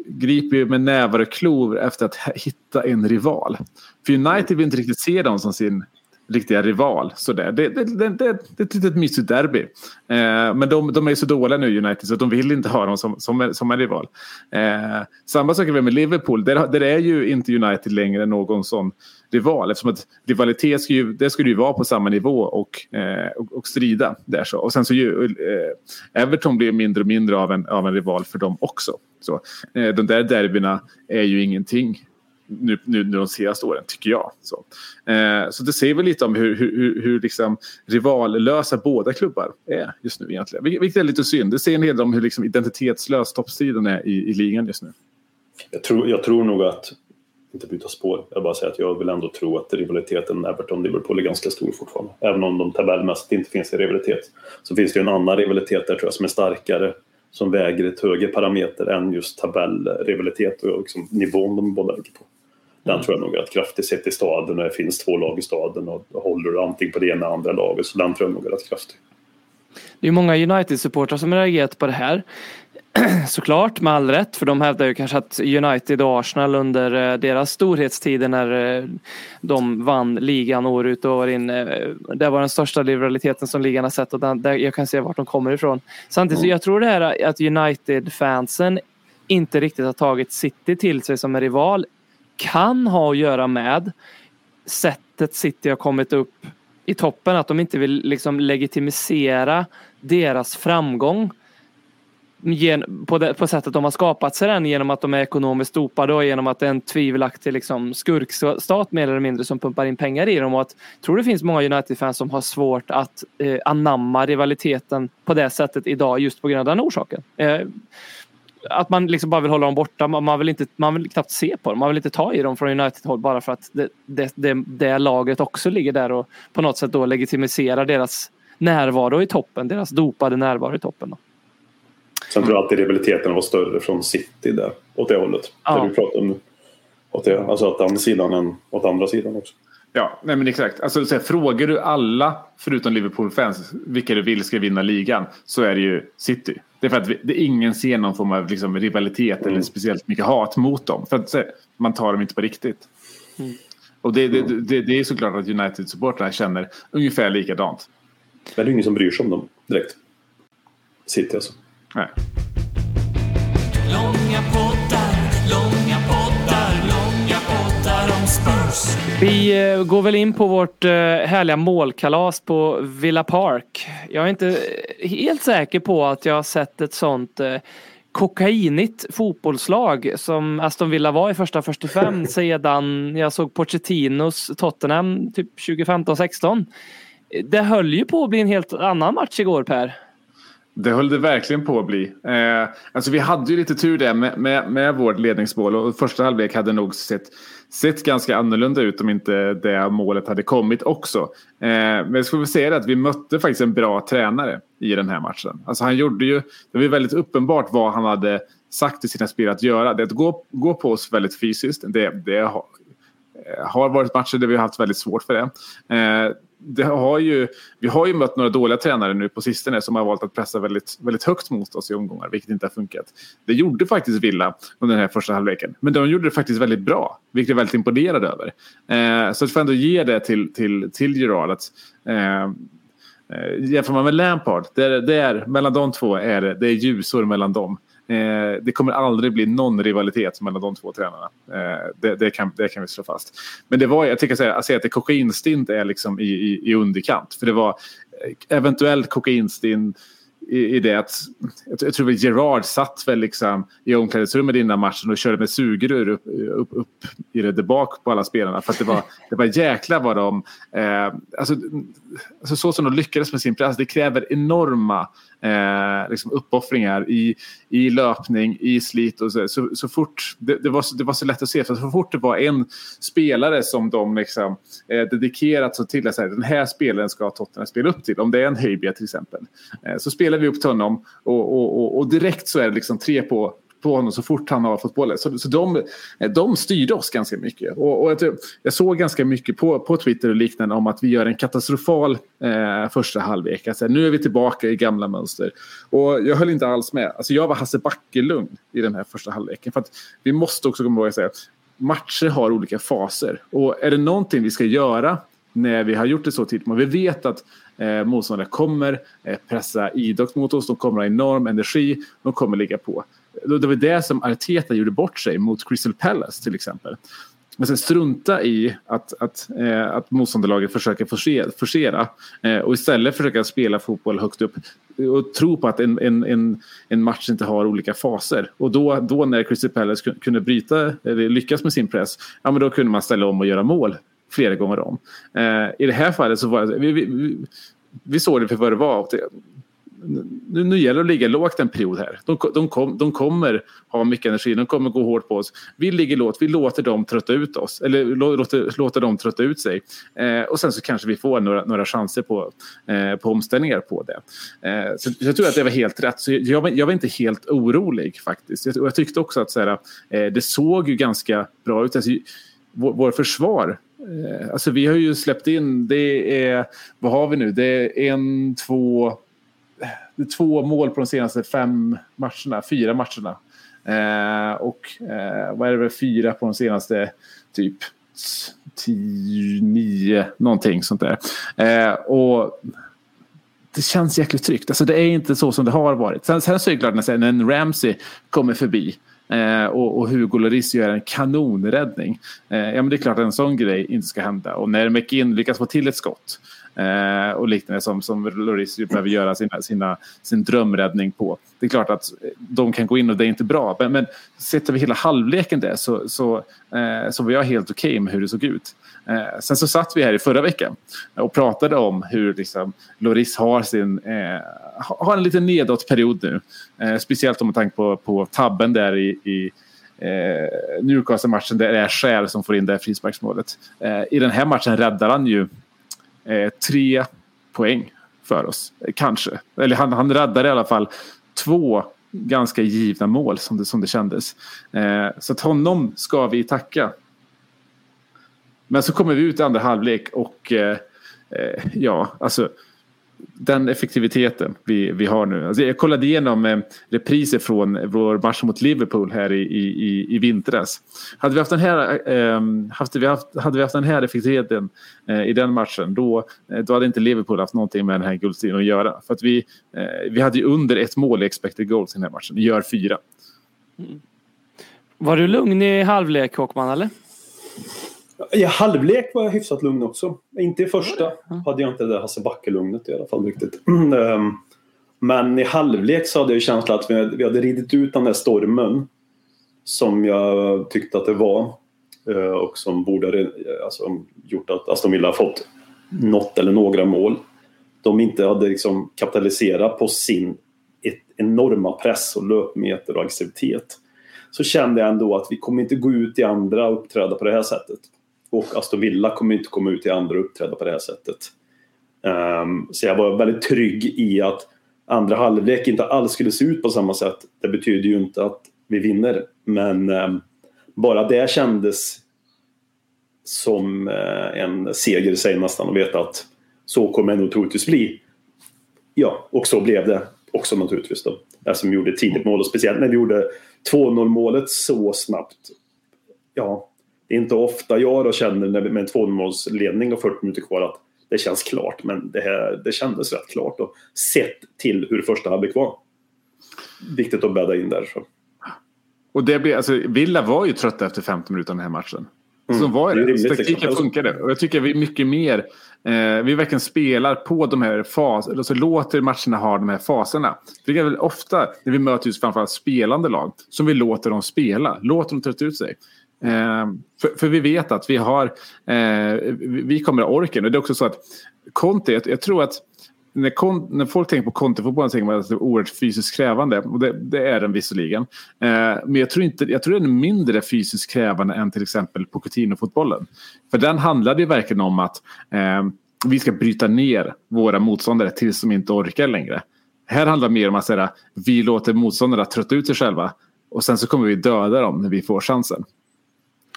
griper ju med nävar och klor efter att hitta en rival. För United vill inte riktigt se dem som sin riktiga rival. Sådär. Det, det, det, det, det är ett litet mysigt derby. Eh, men de, de är så dåliga nu United så de vill inte ha dem som, som, en- som en rival. Eh, samma sak är med Liverpool. Där, där är ju inte United längre någon sån rival. Eftersom att rivalitet ska ju, det skulle ju vara på samma nivå och, eh, och, och strida. Där så. Och sen så ju, eh, Everton blir mindre och mindre av en, av en rival för dem också. Så, eh, de där derbyna är ju ingenting nu, nu, nu de senaste åren, tycker jag. Så, eh, så det säger väl lite om hur, hur, hur, hur liksom rivallösa båda klubbar är just nu egentligen. Vil- Vilket är lite synd. Det säger en hel del om hur liksom identitetslös toppstriden är i, i ligan just nu. Jag tror, jag tror nog att, inte byta spår, jag bara säger att jag vill ändå tro att rivaliteten Everton-Liverpool är ganska stor fortfarande. Även om de tabellmässigt inte finns i rivalitet. Så finns det ju en annan rivalitet där tror jag som är starkare. Som väger ett högre parameter än just tabellrivalitet och liksom nivån de båda ligger på. Den tror jag nog att kraftigt sett i staden och det finns två lag i staden och håller du antingen på det ena eller andra laget så den tror jag nog är rätt kraftig. Det är många United-supportrar som har reagerat på det här. Såklart, med all rätt, för de hävdar ju kanske att United och Arsenal under eh, deras storhetstider när eh, de vann ligan år ut och år in. eh, Det var den största rivaliteten som ligan har sett och där jag kan se vart de kommer ifrån. Samtidigt så jag tror det här att United-fansen inte riktigt har tagit City till sig som en rival kan ha att göra med sättet City har kommit upp i toppen. Att de inte vill liksom legitimisera deras framgång på, det, på sättet de har skapat sig den genom att de är ekonomiskt dopade och genom att det är en tvivelaktig liksom, skurkstat mer eller mindre som pumpar in pengar i dem. Och att, jag tror det finns många United-fans som har svårt att eh, anamma rivaliteten på det sättet idag just på grund av den orsaken. Eh, att man liksom bara vill hålla dem borta. Man vill, inte, man vill knappt se på dem. Man vill inte ta i dem från United-håll bara för att det, det, det, det laget också ligger där och på något sätt då legitimiserar deras närvaro i toppen. Deras dopade närvaro i toppen. Då. Sen tror jag alltid rivaliteten var större från City där, åt det hållet. Ja. Det vi pratar om nu. Åt det, alltså åt andra sidan än åt andra sidan också. Ja, nej men exakt. Alltså, så här, frågar du alla, förutom Liverpool-fans, vilka du vill ska vinna ligan, så är det ju City. Det är för att vi, det är ingen ser någon form av liksom, rivalitet eller speciellt mycket hat mot dem. För att man tar dem inte på riktigt. Och det, det, det, det är såklart att United-supportrarna känner ungefär likadant. Men det är ingen som bryr sig om dem direkt. City alltså. Nej. Långa poddar, långa Vi eh, går väl in på vårt eh, härliga målkalas på Villa Park. Jag är inte helt säker på att jag har sett ett sånt eh, kokainigt fotbollslag som Aston Villa var i första 45 sedan jag såg Pochettinos Tottenham typ 2015-16. Det höll ju på att bli en helt annan match igår Per. Det höll det verkligen på att bli. Eh, alltså vi hade ju lite tur där med, med, med vårt ledningsmål och första halvlek hade nog sett, sett ganska annorlunda ut om inte det målet hade kommit också. Eh, men jag skulle vilja säga det att vi mötte faktiskt en bra tränare i den här matchen. Alltså han gjorde ju, det var ju väldigt uppenbart vad han hade sagt till sina spelare att göra. Det är att gå, gå på oss väldigt fysiskt. Det, det har, eh, har varit matcher där vi har haft väldigt svårt för det. Eh, det har ju, vi har ju mött några dåliga tränare nu på sistone som har valt att pressa väldigt, väldigt högt mot oss i omgångar, vilket inte har funkat. Det gjorde faktiskt Villa under den här första halvleken. Men de gjorde det faktiskt väldigt bra, vilket jag är väldigt imponerad över. Eh, så jag får ändå ge det till, till, till Gerard. Att, eh, eh jämför man med Lampard, där, där, mellan de två är det, det är ljusår mellan dem. Eh, det kommer aldrig bli någon rivalitet mellan de två tränarna. Eh, det, det, kan, det kan vi slå fast. Men det var, jag tycker säga, att säga att det kokainstint är liksom i, i, i underkant. För det var eh, eventuellt kokainstint i, i det att jag, tror- jag tror att Gerard satt väl liksom i omklädningsrummet innan matchen och körde med sugrör upp, upp, upp i det där bak på alla spelarna. För att det var, det var jäkla vad de... Eh, alltså, alltså så som de lyckades med sin press, det kräver enorma eh, liksom uppoffringar i, i löpning, i slit och så. Så, så fort, det, det, var så, det var så lätt att se, för så fort det var en spelare som de liksom, eh, dedikerat så till att säga, den här spelaren ska Tottenham spela upp till, om det är en Höjbjerg till exempel. Eh, så spelar vi upp till honom och, och, och, och direkt så är det liksom tre på på honom så fort han har fått bollen. Så, så de, de styrde oss ganska mycket. Och, och jag, jag såg ganska mycket på, på Twitter och liknande om att vi gör en katastrofal eh, första halvlek. Alltså, nu är vi tillbaka i gamla mönster. Och jag höll inte alls med. Alltså, jag var Hasse Backelund i den här första halvleken. För att vi måste också komma ihåg att säga att matcher har olika faser. Och är det någonting vi ska göra när vi har gjort det så tidigt. Men vi vet att eh, motståndare kommer eh, pressa idogt mot oss. De kommer ha enorm energi. De kommer ligga på. Det var det som Arteta gjorde bort sig mot Crystal Palace till exempel. Men sen strunta i att, att, eh, att motståndarlaget försöker forcera, forcera eh, och istället försöka spela fotboll högt upp och tro på att en, en, en, en match inte har olika faser. Och då, då när Crystal Palace kunde bryta, eller lyckas med sin press, ja men då kunde man ställa om och göra mål flera gånger om. Eh, I det här fallet så var det, vi, vi, vi, vi såg det för vad det var. Nu, nu gäller det att ligga lågt en period här. De, de, kom, de kommer ha mycket energi, de kommer gå hårt på oss. Vi ligger lågt, vi låter dem trötta ut oss. Eller låter, låter dem trötta ut sig. Eh, och sen så kanske vi får några, några chanser på, eh, på omställningar på det. Eh, så jag tror att det var helt rätt. Så jag, var, jag var inte helt orolig faktiskt. Jag, och jag tyckte också att så här, eh, det såg ju ganska bra ut. Alltså, vår, vår försvar eh, Alltså vi har ju släppt in, det är, vad har vi nu? Det är en, två, det är två mål på de senaste fem matcherna, fyra matcherna. Eh, och eh, vad är det väl, fyra på de senaste typ tio, nio, någonting sånt där. Eh, och det känns jäkligt tryggt. Alltså det är inte så som det har varit. Sen, sen så är det klart när en Ramsey kommer förbi eh, och, och Hugo Lloris gör en kanonräddning. Eh, ja men det är klart att en sån grej inte ska hända. Och när McInn lyckas få till ett skott eh, och liknande som, som Loris behöver göra sina, sina, sin drömräddning på. Det är klart att de kan gå in och det är inte bra. Men, men sett över hela halvleken där så, så, eh, så var jag helt okej okay med hur det såg ut. Eh, sen så satt vi här i förra veckan och pratade om hur liksom, Loris har, sin, eh, har en liten nedåtperiod nu. Eh, speciellt om man tänker på, på tabben där i, i eh, Newcastle-matchen där det är Skär som får in det frisparksmålet. Eh, I den här matchen räddar han ju eh, tre poäng för oss, kanske. Eller han, han räddade i alla fall två ganska givna mål som det, som det kändes. Eh, så att honom ska vi tacka men så kommer vi ut i andra halvlek och eh, eh ja, alltså den effektiviteten vi, vi har nu. Alltså jag kollade igenom eh, repriser från vår match mot Liverpool här i, i, i vintras. Hade vi haft den här, eh, haft, vi haft, hade vi haft den här effektiviteten eh, i den matchen då, eh, då hade inte Liverpool haft någonting med den här guldstriden att göra. För att vi, eh, vi hade ju under ett mål i expected goals i den här matchen. Vi gör fyra. Mm. Var du lugn i halvlek Håkman eller? I halvlek var jag hyfsat lugn också. Inte i första hade jag inte det där Hasse Backe-lugnet i alla fall riktigt. Ehm, men i halvlek så hade jag känslan att vi hade ridit ut den där stormen som jag tyckte att det var eh, och som borde alltså, gjort att Aston Villa fått något eller några mål. De inte hade liksom kapitaliserat på sin enorma press och löpmeter och aggressivitet så kände jag ändå att vi kommer inte gå ut i andra och uppträda på det här sättet. Och Aston Villa kommer inte komma ut i andra och uppträda på det här sättet. Um, så jag var väldigt trygg i att andra halvlek inte alls skulle se ut på samma sätt. Det betyder ju inte att vi vinner. Men um, bara det kändes som uh, en seger i sig nästan att veta att så kommer det nog troligtvis bli. Ja, och så blev det också naturligtvis då. Eftersom vi gjorde ett tidigt mål och speciellt när vi gjorde 2-0 målet så snabbt. Ja, det är inte ofta jag då känner med en 2-0-målsledning och 40 minuter kvar att det känns klart. Men det, här, det kändes rätt klart och sett till hur första halvlek var. Viktigt att bädda in där. Så. Och det blir, alltså, Villa var ju trötta efter 50 minuter den här matchen. Mm. Så var det. det rimligt, Taktiken liksom. funkade. Och jag tycker vi mycket mer, eh, vi verkligen spelar på de här faserna, alltså låter matcherna ha de här faserna. Det är väl ofta när vi möter just framförallt spelande lag som vi låter dem spela, låter dem trötta ut sig. Eh, för, för, vi vet att vi har, eh, vi kommer ha orken. Och det är också så att Conte, jag, jag tror att när, kon, när, folk tänker på kontofotbollen tänker man att det är oerhört fysiskt krävande. Och det, det är den visserligen. Eh, men jag tror, inte, jag tror den är mindre fysiskt krävande än till exempel Pochettino-fotbollen. För den handlade ju verkligen om att eh, vi ska bryta ner våra motståndare tills de inte orkar längre. Här handlar det mer om att säga, vi låter motståndarna trötta ut sig själva. Och sen så kommer vi döda dem när vi får chansen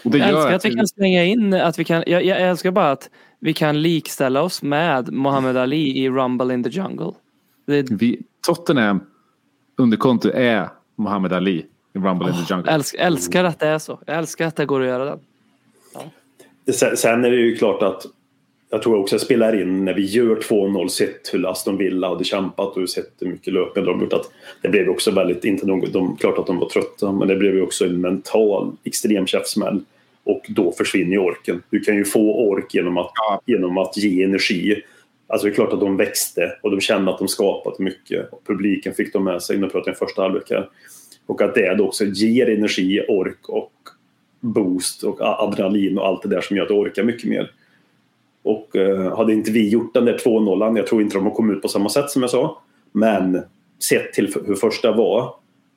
jag älskar att vi kan slänga in att vi kan, jag, jag, älskar bara att vi kan likställa oss med Muhammad Ali i Rumble in the Jungle. Det... Vi, Tottenham under konto är Muhammad Ali i Rumble oh, in the Jungle. Älsk, älskar att det är så. Jag älskar att det går att göra det. Ja. Sen, sen är det ju klart att jag tror också jag spelar in när vi gör 2-0 sett hur Aston Villa hade kämpat och sett hur mycket löpningar de gjort. Att det blev också väldigt, inte något, de, klart att de var trötta, men det blev ju också en mental extrem käftsmäll. Och då försvinner orken. Du kan ju få ork genom att, ja. genom att ge energi. Alltså det är klart att de växte och de kände att de skapat mycket. Och publiken fick de med sig, nu pratar jag första halvlek här. Och att det också ger energi, ork och boost och adrenalin och allt det där som gör att du orkar mycket mer. Och eh, hade inte vi gjort den där 2-0, jag tror inte de har kommit ut på samma sätt som jag sa. Men sett till hur första var.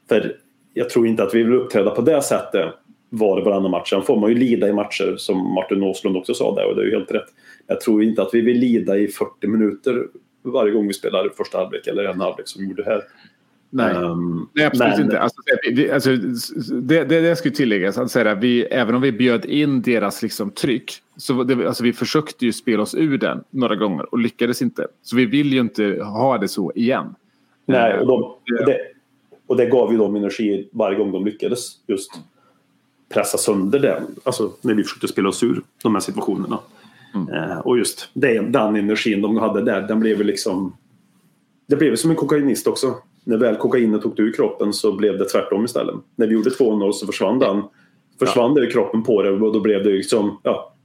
För jag tror inte att vi vill uppträda på det sättet var det varannan match. Sen får man ju lida i matcher som Martin Åslund också sa där och det är ju helt rätt. Jag tror inte att vi vill lida i 40 minuter varje gång vi spelar första halvlek eller en halvlek som vi gjorde här. Nej, um, Nej absolut men... inte. Alltså, det, alltså, det, det, det ju tilläggas. Att säga, vi, även om vi bjöd in deras liksom, tryck. Så det, alltså, vi försökte ju spela oss ur den några gånger och lyckades inte. Så vi vill ju inte ha det så igen. Nej, och, de, och, det, och det gav ju dem energi varje gång de lyckades. Just pressa sönder det. Alltså när vi försökte spela oss ur de här situationerna. Mm. Eh, och just det, den energin de hade där, den blev liksom... Det blev som en kokainist också. När väl kokainet tog ur kroppen så blev det tvärtom istället. När vi gjorde 2-0 så försvann den. Försvann ja. det i kroppen på det och då blev det liksom... Ja,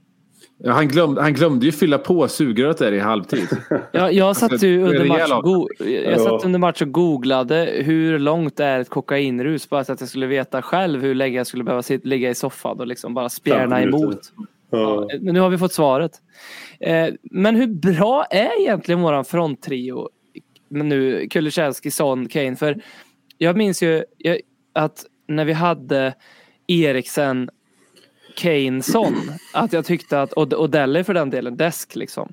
Ja, han, glömde, han glömde ju fylla på sugröret där i halvtid. Ja, jag satt Alltså, ju är under match, rejäl och go- jag Ja. satt under match och googlade hur långt är ett kokainrus bara så att jag skulle veta själv hur länge jag skulle behöva sitta, ligga i soffan och liksom bara spjärna 50 minuter. emot. Ja. Ja, men nu har vi fått svaret. Eh, men hur bra är egentligen våran fronttrio? Nu Kulusevski, Son, Kane. För jag minns ju jag, att när vi hade Eriksen, Kane, Son. Att jag tyckte att, och, och Dele för den delen, Desk liksom.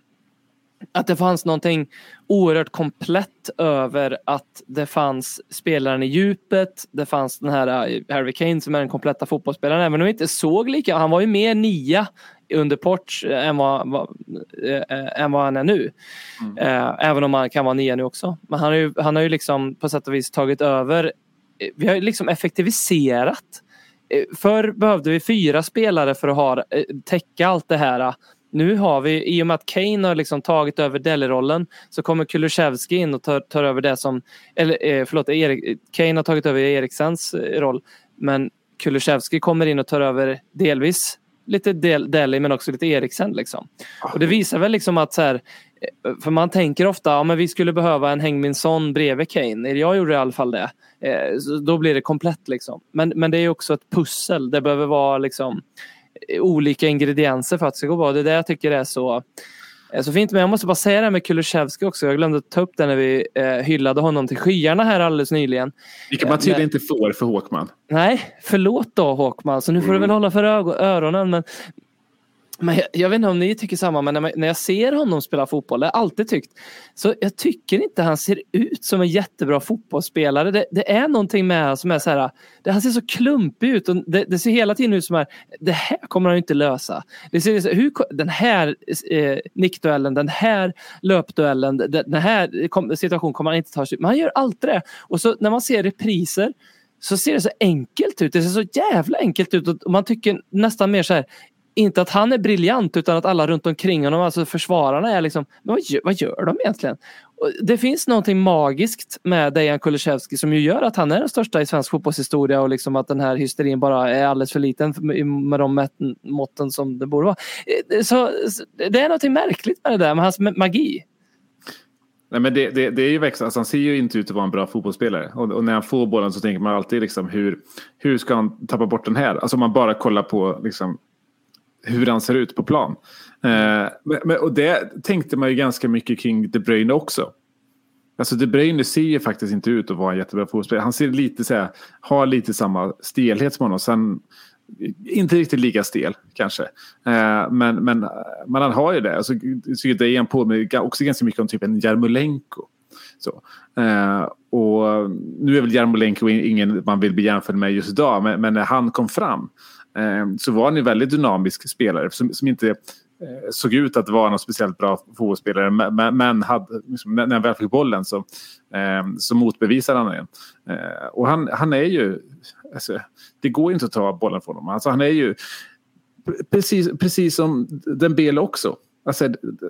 Att det fanns någonting oerhört komplett över att det fanns spelaren i djupet. Det fanns den här eh, Harry Kane som är den kompletta fotbollsspelaren. Även om vi inte såg lika. Han var ju mer nia under Porch eh, än vad, vad, äh, än vad han är nu. Eh, även om han kan vara nia nu också. Men han har ju, han har ju liksom på sätt och vis tagit över. Eh, Vi har ju liksom effektiviserat. Eh, Förr behövde vi fyra spelare för att ha, eh, täcka allt det här. Nu har vi, i och med att Kane har liksom tagit över Dele-rollen så kommer Kulusevski in och tar, tar över det som, eller eh, förlåt, Erik, Kane har tagit över Eriksens roll. Men Kulusevski kommer in och tar över delvis lite Del, Deli men också lite Eriksen. Liksom. Och det visar väl liksom att så här, för man tänker ofta ja, men vi skulle behöva en Hengmin Son bredvid Kane. Jag gjorde i alla fall det. Eh, då blir det komplett liksom. Men, men det är också ett pussel. Det behöver vara liksom eh, olika ingredienser för att det ska gå bra. Det är det jag tycker är så, är så fint. Men jag måste bara säga det här med Kulusevski också. Jag glömde ta upp det när vi eh, hyllade honom till skyarna här alldeles nyligen. Vilket man tydligen inte får för Håkman. Nej, förlåt då Håkman. Så nu får du väl hålla för öronen. Men, men jag, jag vet inte om ni tycker samma, men när, man, när jag ser honom spela fotboll, det har jag alltid tyckt. Så jag tycker inte han ser ut som en jättebra fotbollsspelare. Det, det är någonting med honom som är så här, det, han ser så klumpig ut. Och det, det ser hela tiden ut som att det här kommer han inte lösa. Det ser, hur, den här eh, nickduellen, den här löpduellen, den, den här kom, situationen kommer han inte ta sig ut. Men han gör alltid det. Och så när man ser repriser så ser det så enkelt ut. Det ser så jävla enkelt ut och man tycker nästan mer så här inte att han är briljant utan att alla runt omkring honom, alltså försvararna är liksom, men vad gör, vad gör de egentligen? Och det finns någonting magiskt med Dejan Kulusevski som ju gör att han är den största i svensk fotbollshistoria och liksom att den här hysterin bara är alldeles för liten med de måtten som det borde vara. Eh, så det är någonting märkligt med det där med hans magi. Nej, men det, det, det är ju växande. Alltså, han ser ju inte ut att vara en bra fotbollsspelare. Och, och när han får bollen så tänker man alltid liksom, hur, hur ska han tappa bort den här? Alltså om man bara kollar på liksom, hur han ser ut på plan. Eh, men, och det tänkte man ju ganska mycket kring De Bruyne också. Alltså De Bruyne ser ju faktiskt inte ut att vara en jättebra fotbollsspelare. Han ser lite så här, har lite samma stelhet som honom. Sen, inte riktigt lika stel kanske. Eh, men, men, men han har ju det. Alltså, så det är han på också ganska mycket om typ en Jarmolenko. Så. Eh, och nu är väl Jarmolenko ingen man vill bli jämförd med just idag. Men, men när han kom fram så var han en väldigt dynamisk spelare. Som, som inte eh, såg ut att vara någon speciellt bra fotbollsspelare. Men, men- hade, liksom, när han väl fick bollen så, eh, så motbevisade han den. Eh, och han, han är ju... Alltså, det går inte att ta bollen från honom. Alltså, han är ju pre- precis, precis som Dembele också. Alltså,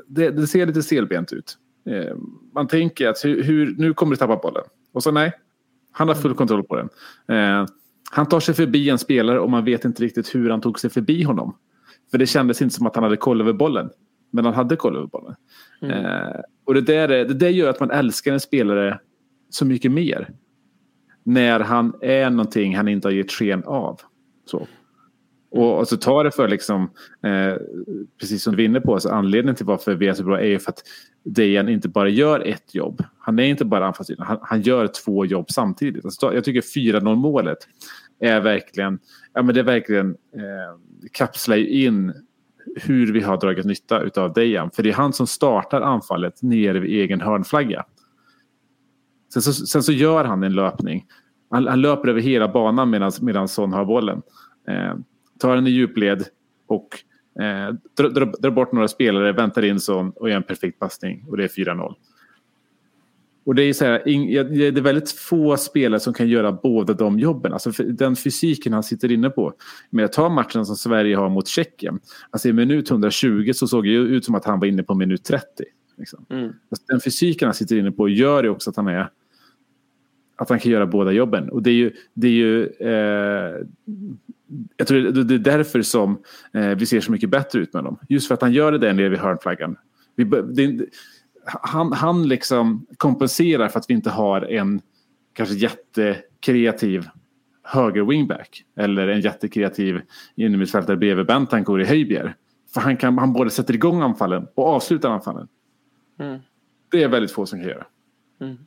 det, det ser lite stelbent ut. Eh, man tänker att hur, hur, nu kommer du tappa bollen. Och så nej, han har full kontroll på den. Han tar sig förbi en spelare och man vet inte riktigt hur han tog sig förbi honom. För det kändes inte som att han hade koll över bollen. Men han hade koll över bollen. Eh, och det där, är- det där gör att man älskar en spelare så mycket mer. När han är någonting han inte har gett sken av. Så. Och, och så tar det för liksom, eh, precis som du var inne på, alltså anledningen till varför vi är så bra är ju för att Dejan inte bara gör ett jobb. Han är inte bara anfallsgivare, han, han gör två jobb samtidigt. Alltså, jag tycker 4-0 målet är verkligen, ja men det är verkligen eh, kapslar ju in hur vi har dragit nytta av Dejan. För det är han som startar anfallet nere vid egen hörnflagga. Sen så, sen så gör han en löpning. Han, han löper över hela banan medan, medan Son har bollen. Eh, tar den i djupled och eh, drar, drar, drar bort några spelare, väntar in Son och gör en perfekt passning. Och det är 4-0. Och det är, så här, det är väldigt få spelare som kan göra båda de jobben. Alltså den fysiken han sitter inne på. Men jag tar matchen som Sverige har mot Tjeckien. Alltså i minut 120 så såg det ut som att han var inne på minut 30. Liksom. Mm. Alltså den fysiken han sitter inne på gör ju också att han är att han kan göra båda jobben. Och det är ju, det är ju eh, jag tror det, det är därför som eh, vi ser så mycket bättre ut med dem. Just för att han gör det där nere vid hörnflaggan. Vi, det, han, han liksom kompenserar för att vi inte har en kanske jättekreativ höger wingback eller en jättekreativ innermittfältare bredvid Bentancourt i Höjbjer. För han, kan, han både sätter igång anfallen och avslutar anfallen. Mm. Det är väldigt få som kan göra. Mm.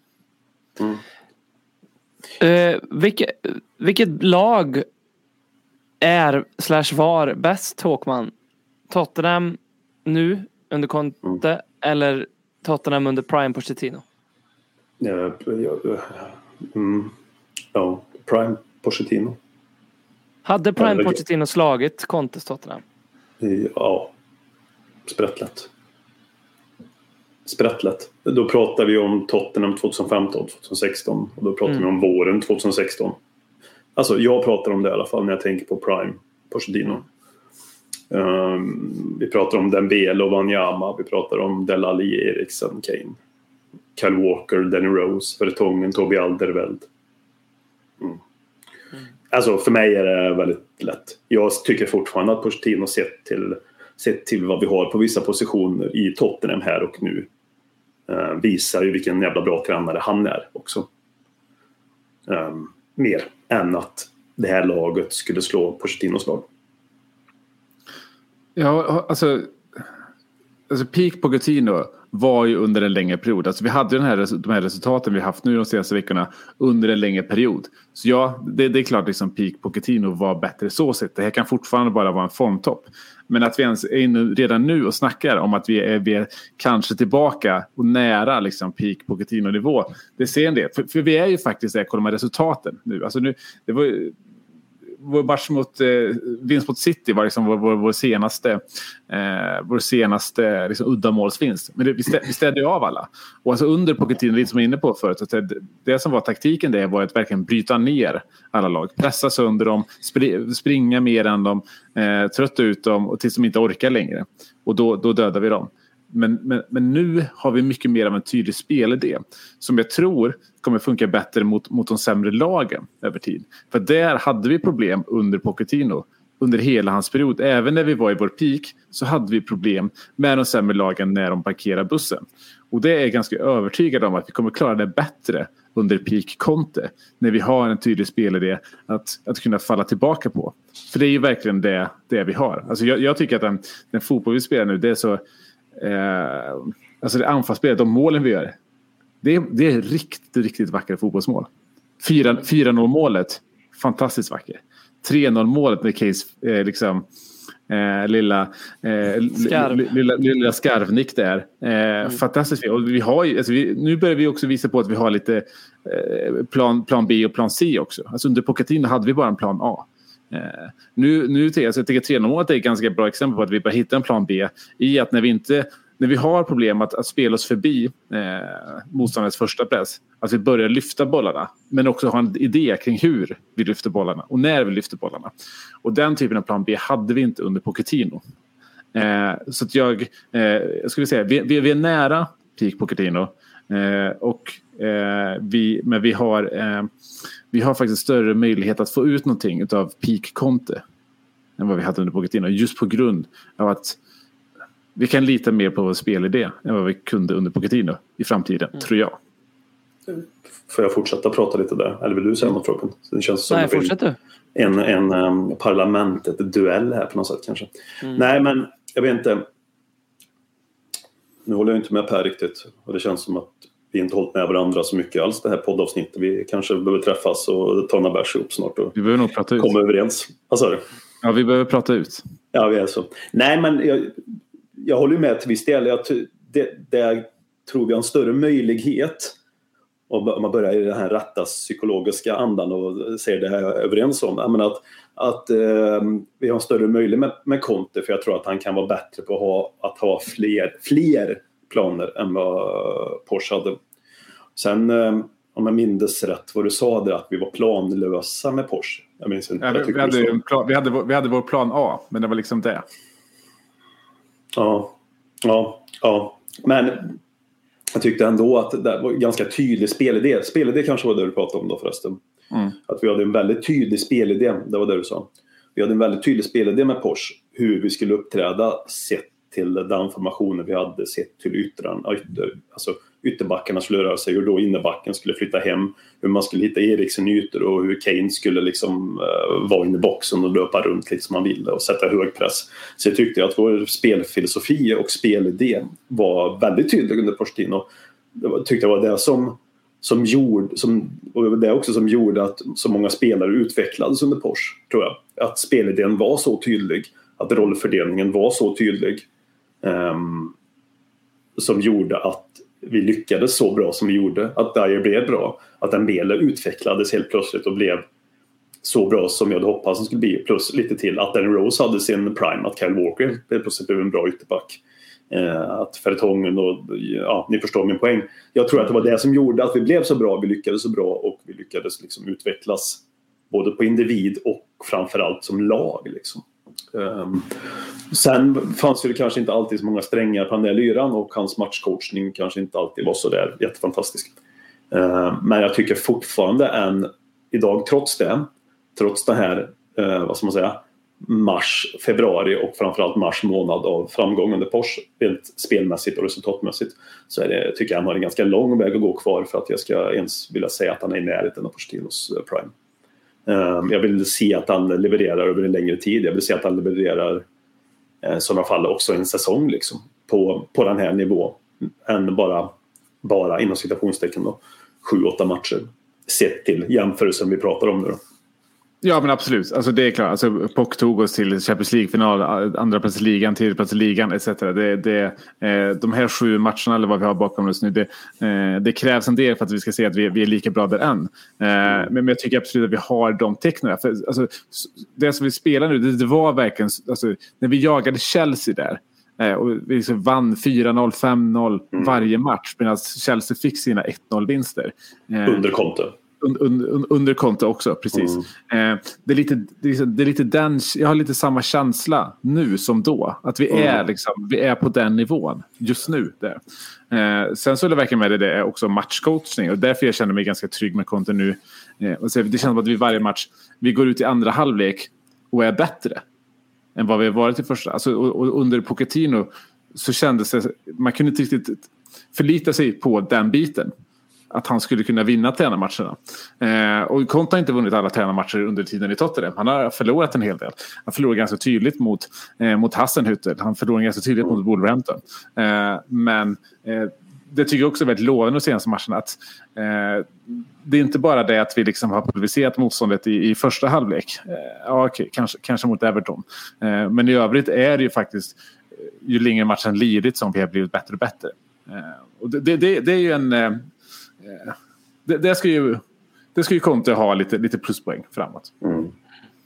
Mm. Uh, vilket, vilket lag är slash var bäst Håkman? Tottenham nu under Conte mm. eller Tottenham under Prime Pochettino? Ja, ja, mm, ja Prime Pochettino. Hade Prime Eller, Pochettino slagit Contes Tottenham? Ja, sprättlätt. Sprättlätt. Då pratar vi om Tottenham 2015, 2016 och då pratar mm. vi om våren 2016. Alltså jag pratar om det i alla fall när jag tänker på Prime Pochettino. Um, vi pratar om Dembele och Wanyama, vi pratar om Delali, Eriksen, Kane. Kyle Walker, Danny Rose, Vertongen, Toby Alderweireld. Mm. Mm. Alltså för mig är det väldigt lätt. Jag tycker fortfarande att Pochettino sett till, sett till vad vi har på vissa positioner i Tottenham här och nu Eh, visar ju vilken jävla bra tränare han är också. Um, mer än att det här laget skulle slå Pochettinos lag. Ja, alltså, alltså peak Pochettino var ju under en längre period. Alltså vi hade den här, de här resultaten vi haft nu de senaste veckorna under en längre period. Så ja, det, det är klart liksom peak Pochettino var bättre så sett. Det här kan fortfarande bara vara en formtopp. Men att vi ens är inne redan nu och snackar om att vi är, vi är kanske tillbaka och nära liksom peak Pochettino-nivå. Det ser en del. För, för, vi är ju faktiskt där, kolla med resultaten nu. Alltså nu det var, vår match mot, eh, vinst mot City var liksom vår, vår, vår senaste, eh, vår senaste liksom, uddamålsvinst. Men det, vi, stä, vi städade ju av alla. Och alltså under Pochettino, lite som jag var inne på förut, att det, det som var taktiken det var att verkligen bryta ner alla lag. Pressa sönder dem, spri, springa mer än dem, eh, trötta ut dem och tills de inte orkar längre. Och då, då dödar vi dem. Men, men, men nu har vi mycket mer av en tydlig spelidé som jag tror kommer funka bättre mot, mot de sämre lagen över tid. För där hade vi problem under Pochettino under hela hans period. Även när vi var i vår peak så hade vi problem med de sämre lagen när de parkerar bussen. Och det är jag ganska övertygad om att vi kommer klara det bättre under peak Conte. När vi har en tydlig spelidé att, att kunna falla tillbaka på. För det är ju verkligen det, det vi har. Alltså jag, jag tycker att den, den fotboll vi spelar nu det är så Eh, alltså det anfallsspelet, de målen vi gör. Det är, det är riktigt, riktigt vackra fotbollsmål. 4-0 målet, fantastiskt vackert. 3-0 målet med Case eh, liksom, eh, lilla, eh, Skarv. lilla, lilla skarvnick där. Eh, mm. Fantastiskt och vi har ju, alltså vi, Nu börjar vi också visa på att vi har lite eh, plan, plan B och plan C också. Alltså under Pochettino hade vi bara en plan A. Eh, nu, nu, till, alltså jag tycker 3 är ett ganska bra exempel på att vi börjar hitta en plan B i att när vi inte när vi har problem att, att spela oss förbi eh, motståndarens första press, att vi börjar lyfta bollarna, men också ha en idé kring hur vi lyfter bollarna och när vi lyfter bollarna. Och den typen av plan B hade vi inte under Pochettino. Eh, så att jag, eh, jag skulle säga, vi, vi, vi är nära peak Pochettino. Eh, och, eh, vi, men vi har, eh, vi har faktiskt större möjlighet att få ut någonting av peak Conte än vad vi hade under Pochettino. Just på grund av att vi kan lita mer på vår spelidé än vad vi kunde under Pochettino i framtiden, mm. tror jag. Får jag fortsätta prata lite där? Eller vill du säga något Robin? Det känns som Nej, fortsätt du. En, en um, parlamentet duell här på något sätt kanske. Mm. Nej, men jag vet inte. Nu håller jag inte med Per riktigt. Och det känns som att vi inte hållit med varandra så mycket alls det här poddavsnittet. Vi kanske behöver träffas och ta några bärs ihop snart och vi behöver nog prata ut. komma överens. Vad sa du? Ja, vi behöver prata ut. Ja, vi är så. Nej, men jag, jag håller med till viss del. Jag, det, det tror vi har en större möjlighet om man börjar i den här rätta psykologiska andan och ser det här överens om. Men att, att eh, vi har en större möjlighet med, med Conte för jag tror att han kan vara bättre på att ha, att ha fler, fler planer än vad Porsche hade. Sen eh, om jag minns rätt vad du sa där att vi var planlösa med Porsche. Jag minns inte. Ja, vi, vi, hade plan, vi, hade, vi hade vår plan A, men det var liksom det. Ja, ja, ja. Men jag tyckte ändå att det var ganska tydlig spelidé. Spelidé kanske var det du pratade om då förresten. Mm. Att vi hade en väldigt tydlig spelidé, det var det du sa. Vi hade en väldigt tydlig spelidé med Porsche, hur vi skulle uppträda sett till den formationen vi hade, sett till yttran, ytter, alltså ytterbackarna skulle röra sig, hur då innerbacken skulle flytta hem, hur man skulle hitta Eriksen-ytor och hur Kane skulle liksom uh, vara inne i boxen och löpa runt lite som han ville och sätta hög press. Så jag tyckte att vår spelfilosofi och spelidé var väldigt tydlig under Pochettino. Jag tyckte det var det som som gjorde, som, och det också som gjorde att så många spelare utvecklades under Porsche, tror jag. Att spelidén var så tydlig, att rollfördelningen var så tydlig. Um, som gjorde att vi lyckades så bra som vi gjorde. Att Dyer blev bra. Att Dembele utvecklades helt plötsligt och blev så bra som jag hade hoppats han skulle bli. Plus lite till att Danny Rose hade sin prime. Att Kyle Walker helt plötsligt blev en bra ytterback. Eh, att Fertongen och ja, ni förstår min poäng. Jag tror att det var det som gjorde att vi blev så bra, vi lyckades så bra och vi lyckades liksom utvecklas både på individ och framförallt som lag. Liksom. Um, sen fanns det kanske inte alltid så många strängar på den där lyran och hans matchcoachning kanske inte alltid var så där jättefantastisk. Uh, men jag tycker fortfarande än idag, trots det, trots det här, uh, vad ska man säga, mars, februari och framförallt mars månad av framgång under Porsche rent spelmässigt och resultatmässigt så är det, tycker jag han har en ganska lång väg att gå kvar för att jag ska ens vilja säga att han är i närheten av Pochettinos eh, prime. Ehm, jag vill se att han levererar över en längre tid. Jag vill se att han levererar eh, i sådana fall också en säsong liksom, på, på den här nivån än bara, bara inom citationstecken då, sju, åtta matcher sett till jämförelsen vi pratar om nu. Då. Ja men absolut, alltså, det är klart. Alltså, POC tog oss till Champions League-final, andra plats i ligan, tredje plats i ligan etc. Det, det, eh, de här sju matcherna eller vad vi har bakom oss nu, det, eh, det krävs en del för att vi ska se att vi, vi är lika bra där än. Eh, men, men jag tycker absolut att vi har de tecknen. För, alltså, det som vi spelar nu, det, det var verkligen, alltså, när vi jagade Chelsea där, eh, och vi liksom vann 4-0, 5-0 mm. varje match medan Chelsea fick sina 1-0-vinster. Eh, Under konto under, under konto också, precis. Mm. Eh, det, är lite, det, är, liksom, det är lite den, jag har lite samma känsla nu som då. Att vi, mm. är, liksom, vi är på den nivån just nu. Där. Eh, sen så är det verkligen med det, det är också matchcoachning och därför jag känner mig ganska trygg med Conte nu. Eh, och så, det känns som att vi varje match, vi går ut i andra halvlek och är bättre än vad vi har varit i första. Alltså, och, och under Pochettino så kändes det, man kunde inte riktigt förlita sig på den biten att han skulle kunna vinna tränarmatcherna. Eh, och Conte har inte vunnit alla tränarmatcher under tiden i Tottenham. Han har förlorat en hel del. Han förlorade ganska tydligt mot, eh, mot Hassenhüttel. Han förlorade ganska tydligt mot Wolverhampton. Eh, men eh, det tycker jag också är väldigt lovande de senaste matcherna. Att, eh, det är inte bara det att vi liksom har pulveriserat motståndet i, i första halvlek. Eh, ja, okay, kanske, kanske mot Everton. Eh, men i övrigt är det ju faktiskt eh, ju längre matchen lidit som vi har blivit bättre och bättre. Eh, och det, det, det är ju en eh, Eh, det, det, ska ju, det ska ju Conte ha lite, lite pluspoäng framåt. Mm.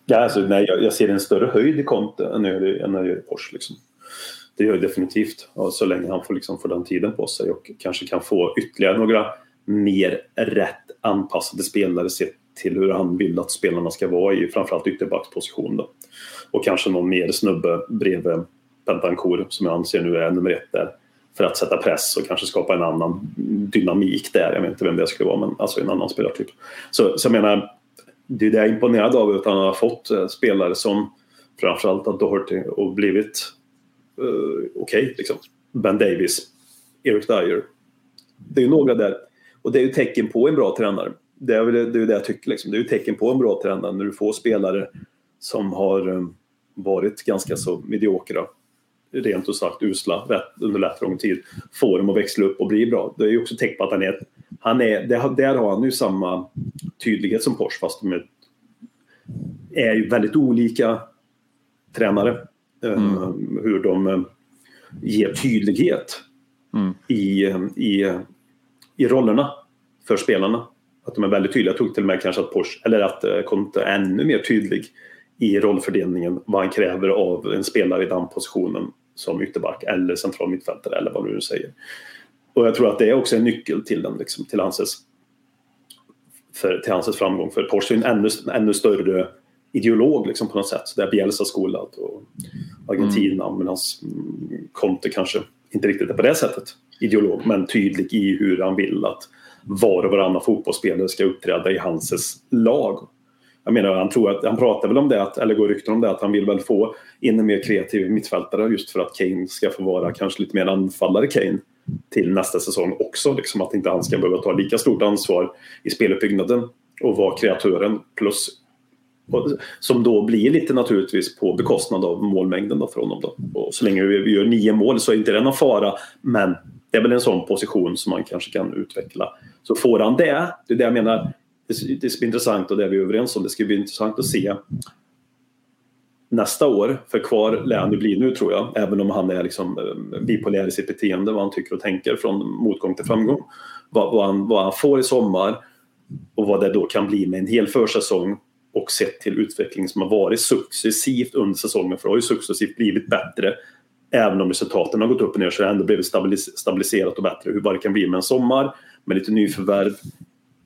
Ja, alltså, nej, jag, jag, ser en större höjd i Conte än jag, än jag gör i Porsche. Liksom. Det gör jag definitivt. Och så länge han får, liksom, får den tiden på sig och kanske kan få ytterligare några mer rätt anpassade spelare sett till hur han vill att spelarna ska vara i framförallt ytterbacksposition. Då. Och kanske någon mer snubbe bredvid Pentancourt, som jag anser nu är nummer ett där för att sätta press och kanske skapa en annan dynamik där. Jag vet inte vem det skulle vara, men alltså en annan spelartyp. Så, så jag menar, det är det jag är imponerad av, att han har fått eh, spelare som framförallt att Doherty och blivit uh, okej, okay, liksom. Ben Davis, Eric Dyer. Det är ju några där. Och det är ju tecken på en bra tränare. Det är ju det, det, jag tycker. Liksom. Det är ju tecken på en bra tränare när du får spelare som har um, varit ganska så mediokra rent ut sagt usla rätt, under lätt lång tid får dem att växla upp och bli bra. Det är ju också tecken på att han är, han är där har han ju samma tydlighet som Porsche fast de är, är ju väldigt olika tränare. Eh, mm. hur de eh, ger tydlighet mm. i, i, i rollerna för spelarna. Att de är väldigt tydliga. Jag tror till och med kanske att Porsche, eller att eh, Conte är ännu mer tydlig i rollfördelningen, vad han kräver av en spelare i den positionen som ytterback eller central mittfältare eller vad du nu säger. Och jag tror att det är också en nyckel till den, liksom, till Hanses för, till Hanses framgång. För Porsche är en ännu, ännu större ideolog liksom, på något sätt. Så det är Bielsa skolat och Argentina mm. medan Conte kanske inte riktigt är på det sättet ideolog, men tydlig i hur han vill att var och varannan fotbollsspelare ska uppträda i hans lag. Jag menar, han, tror att, han pratar väl om det, att, eller går rykten om det, att han vill väl få in en mer kreativ mittfältare just för att Kane ska få vara kanske lite mer anfallare Kane till nästa säsong också. Liksom att inte han ska behöva ta lika stort ansvar i speluppbyggnaden och vara kreatören plus som då blir lite naturligtvis på bekostnad av målmängden då för honom. Då. Och så länge vi gör nio mål så är inte det någon fara men det är väl en sån position som man kanske kan utveckla. Så får han det, det är det jag menar, det, det ska bli intressant och det är vi överens om, det ska bli intressant att se nästa år, för kvar lär han bli nu tror jag, även om han är liksom eh, bipolär i sitt beteende, vad han tycker och tänker från motgång till framgång. Vad, vad, han, vad han får i sommar och vad det då kan bli med en hel försäsong och sett till utvecklingen som har varit successivt under säsongen, för det har ju successivt blivit bättre. Även om resultaten har gått upp och ner så har det ändå blivit stabiliserat och bättre. Hur vad det kan bli med en sommar med lite nyförvärv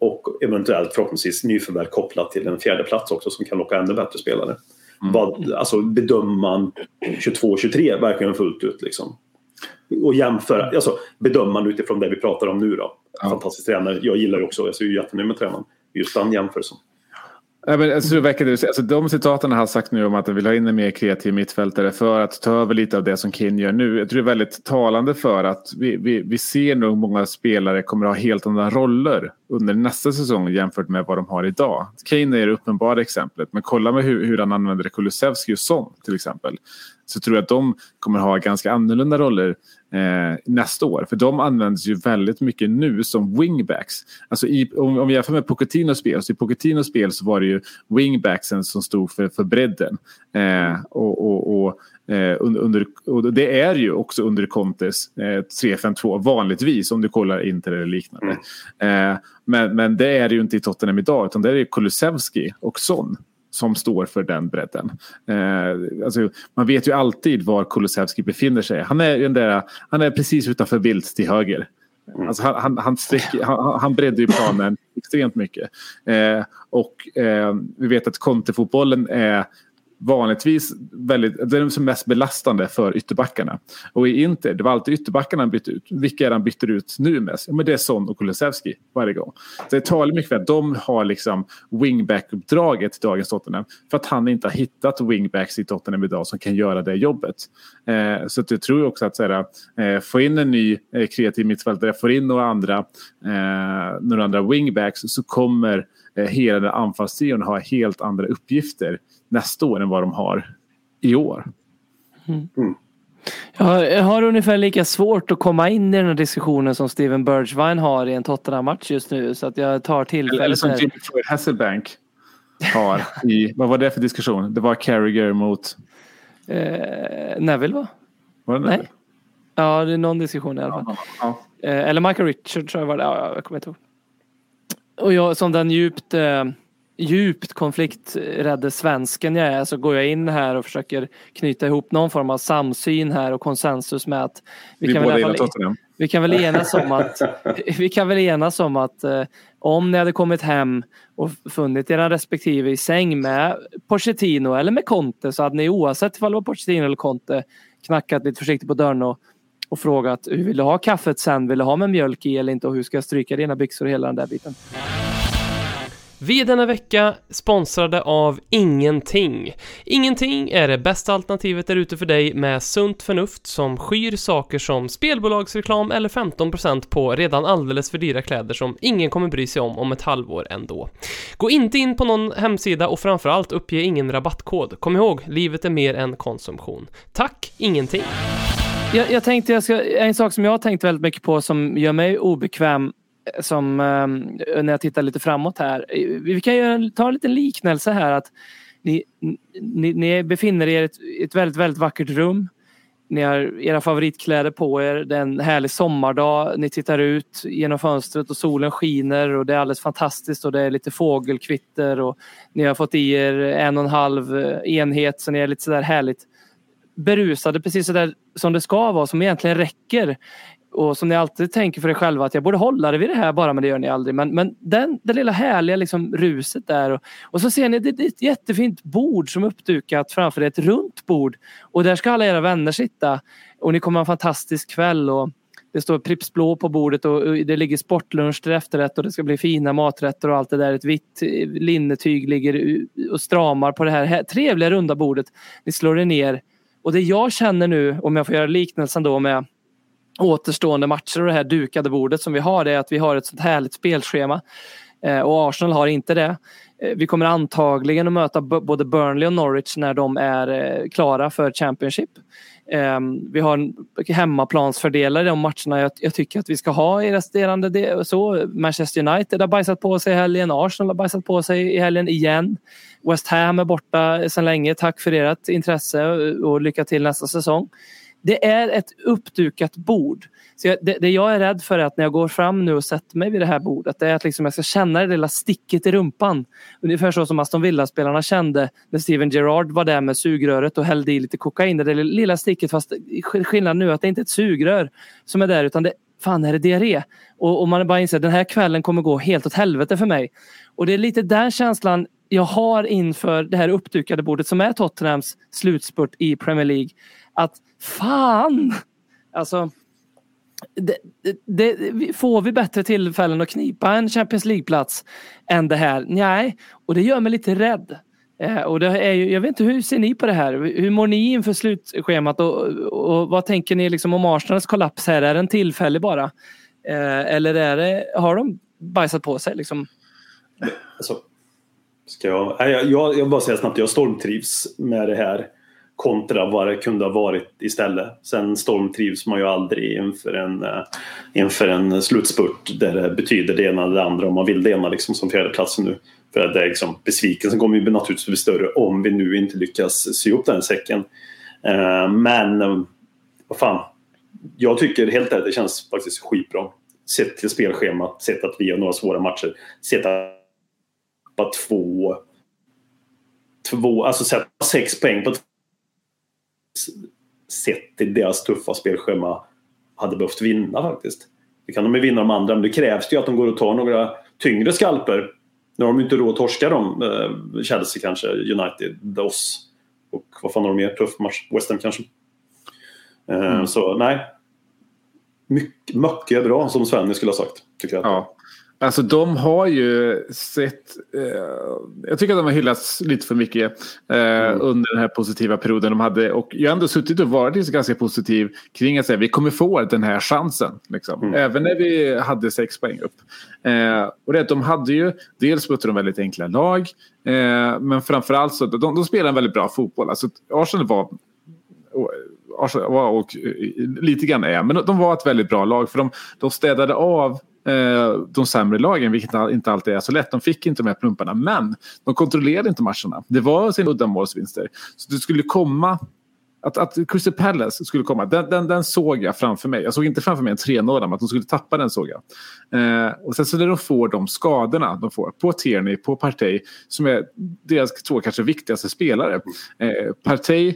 och eventuellt förhoppningsvis nyförvärv kopplat till en fjärde plats också som kan locka ännu bättre spelare. Mm. Vad, alltså bedömer man 22-23 verkligen fullt ut liksom? Och jämföra, alltså bedömer man utifrån det vi pratar om nu då. Ja. Fantastisk tränare, jag gillar ju också, jag är ju jättenöjd med tränaren. Just den jämförelsen. Ja, men, alltså, det verkar, alltså, de citaten har sagt nu om att de vill ha in en mer kreativ mittfältare för att ta över lite av det som Kane gör nu. Jag tror det är väldigt talande för att vi, vi, vi ser nog många spelare kommer att ha helt andra roller under nästa säsong jämfört med vad de har idag. Kane är det uppenbara exemplet, men kolla med hur, hur han använder Kulusevski och Son till exempel. Så tror jag att de kommer ha ganska annorlunda roller eh, nästa år. För de används ju väldigt mycket nu som wingbacks. Alltså i, om, om vi jämför med Pochettinos spel, så i Pochettinos spel så var det ju wingbacksen som stod för, för bredden. Eh, och, och, och Eh, under, och det är ju också under Contes eh, 3-5-2 vanligtvis om du kollar Inter eller liknande. Mm. Eh, men, men det är det ju inte i Tottenham idag utan det är Kulusevski och Son som står för den bredden. Eh, alltså, man vet ju alltid var Kulusevski befinner sig. Han är, den där, han är precis utanför Bildt till höger. Mm. Alltså han, han, han, sträcker, han, han breddar ju planen extremt mycket. Eh, och eh, vi vet att Conte-fotbollen är vanligtvis väldigt, det är som mest belastande för ytterbackarna. Och i Inter, det var alltid ytterbackarna han bytte ut. Vilka är det han byter ut nu mest? Ja, men det är Son och Kulusevski varje gång. Så det talar mycket för att de har liksom wingback-uppdraget i dagens Tottenham. För att han inte har hittat wingbacks i Tottenham idag som kan göra det jobbet. Eh, så att jag tror också att så eh, få in en ny eh, kreativ mittfältare, få in några andra, eh, några andra wingbacks så kommer eh, hela den anfallstrion ha helt andra uppgifter nästa år än vad de har i år. Mm. Jag har ungefär lika svårt att komma in i den här diskussionen som Steven Bergwijn har i en Tottenham-match just nu. Så att jag tar tillfället. Eller som Jimmy Floyd Hasselbank har i, vad var det för diskussion? Det var Carragher mot? Eh, Neville va? Var det Neville? Nej. Ja, det är någon diskussion i alla fall. Ja, ja. Eh, eller Michael Richard tror jag var det. Ja, jag kommer inte ihåg. Och jag som den djupt eh, djupt konflikträdde svensken jag är så går jag in här och försöker knyta ihop någon form av samsyn här och konsensus med att vi, vi kan, väl fall, vi kan väl enas om att vi kan väl enas om att eh, om ni hade kommit hem och funnit era respektive i säng med Pochettino eller med Conte så hade ni oavsett om det var Pochettino eller Conte knackat lite försiktigt på dörren och, och frågat hur vill du ha kaffet sen? Vill du ha med mjölk i eller inte och hur ska jag stryka dina byxor och hela den där biten? Vi är denna vecka sponsrade av Ingenting. Ingenting är det bästa alternativet där ute för dig med sunt förnuft som skyr saker som spelbolagsreklam eller 15% på redan alldeles för dyra kläder som ingen kommer bry sig om om ett halvår ändå. Gå inte in på någon hemsida och framförallt uppge ingen rabattkod. Kom ihåg, livet är mer än konsumtion. Tack, Ingenting! Jag, jag tänkte, jag ska, en sak som jag har tänkt väldigt mycket på som gör mig obekväm som ehm, när jag tittar lite framåt här. Eh, vi kan ju ta en liten liknelse här att ni, ni, ni befinner er i ett, ett väldigt, väldigt vackert rum. Ni har era favoritkläder på er. Det är en härlig sommardag. Ni tittar ut genom fönstret och solen skiner och det är alldeles fantastiskt och det är lite fågelkvitter och ni har fått i er en och en halv eh, enhet så ni är lite sådär härligt berusade precis sådär som det ska vara som egentligen räcker och som ni alltid tänker för er själva att jag borde hålla det vid det här bara men det gör ni aldrig. Men, men den, det lilla härliga liksom ruset där och, och så ser ni det, det är ett jättefint bord som uppdukat framför er, ett runt bord och där ska alla era vänner sitta. Och ni kommer ha en fantastisk kväll. Och det står Pripps Blå på bordet och det ligger sportlunch till efterrätt och det ska bli fina maträtter och allt det där. Ett vitt eh, linnetyg ligger och stramar på det här trevliga runda bordet. Ni slår er ner. Och det jag känner nu, om jag får göra liknelsen då med återstående matcher och det här dukade bordet som vi har, det är att vi har ett sånt härligt spelschema. Eh, och Arsenal har inte det. Eh, vi kommer antagligen att möta både Burnley och Norwich när de är eh, klara för Championship. Ehm, vi har hemmaplansfördelar i de matcherna jag, jag tycker att vi ska ha i resterande del. Så Manchester United har bajsat på sig i helgen, Arsenal har bajsat på sig i helgen igen. West Ham är borta sedan länge. Tack för ert intresse och lycka till nästa säsong. Det är ett uppdukat bord. Så jag, det, det, jag är rädd för är att när jag går fram nu och sätter mig vid det här bordet det är att liksom jag ska känna det lilla sticket i rumpan. Ungefär så som Aston Villa-spelarna kände när Steven Gerrard var där med sugröret och hällde i lite kokain. Det lilla sticket fast skillnaden nu är att det inte är ett sugrör som är där utan det fan är det diarré? Och, och man bara inser att den här kvällen kommer gå helt åt helvete för mig. Och det är lite den känslan jag har inför det här uppdukade bordet som är Tottenhams slutspurt i Premier League. Att fan! Alltså, det, det, får vi bättre tillfällen att knipa en Champions League-plats än det här? Nej, och det gör mig lite rädd. Eh, och det är ju, jag vet inte, hur ser ni på det här? Hur mår ni inför slutschemat och, och vad tänker ni liksom om Arsenals kollaps här? Är den tillfällig bara? Eh, eller är det, har de bajsat på sig? Liksom? Alltså, ska jag, jag, jag, jag bara säga snabbt, jag stormtrivs med det här kontra vad det kunde ha varit istället. Sen stormtrivs man ju aldrig inför en, eh, inför en slutspurt där det betyder det ena eller det andra om man vill det ena liksom som fjärdeplatsen nu. För att det är liksom, besvikelsen kommer ju naturligtvis bli större om vi nu inte lyckas sy ihop den säcken. Eh, men eh, vad fan, jag tycker helt ärligt det känns faktiskt skitbra. Sett till spelschemat, sett att vi har några svåra matcher, sett att två två, alltså sätta sex poäng på sett till deras tuffa spelschema hade behövt vinna faktiskt. Det kan de ju vinna de andra men det krävs ju att de går och tar några tyngre skalper. Nu har de inte råd att torska dem, eh, Chelsea kanske, United, oss. Och vad fan har de mer? Tuff match? West Ham kanske? Eh, mm. Så nej. Mycket, mycket bra som Svenny skulle ha sagt. Tycker jag. Ja. Alltså de har ju sett, eh, jag tycker att de har hyllats lite för mycket eh, mm. under den här positiva perioden de hade. Och jag har ändå suttit och varit ganska positiv kring att säga vi kommer få den här chansen. Liksom. Mm. Även när vi hade sex poäng upp. Eh, och det de hade ju, dels mötte de väldigt enkla lag. Eh, men framförallt så, de, de spelar en väldigt bra fotboll. Alltså Arsenal var Arsenal var och lite grann är, men de var ett väldigt bra lag för de, de städade av Eh, Eh, de sämre lagen, vilket inte alltid är så lätt. De fick inte de här plumparna, men de kontrollerade inte matcherna. Det var sina uddamålsvinster. Så det skulle komma att, att Crystal Palace skulle komma, den, den, den, såg jag framför mig. Jag såg inte framför mig en 3-0, men att de skulle tappa den såg jag. Eh, och sen så när de får de skadorna de får på Tierney, på Partey, som är deras två kanske viktigaste spelare. Eh, Partey, eh,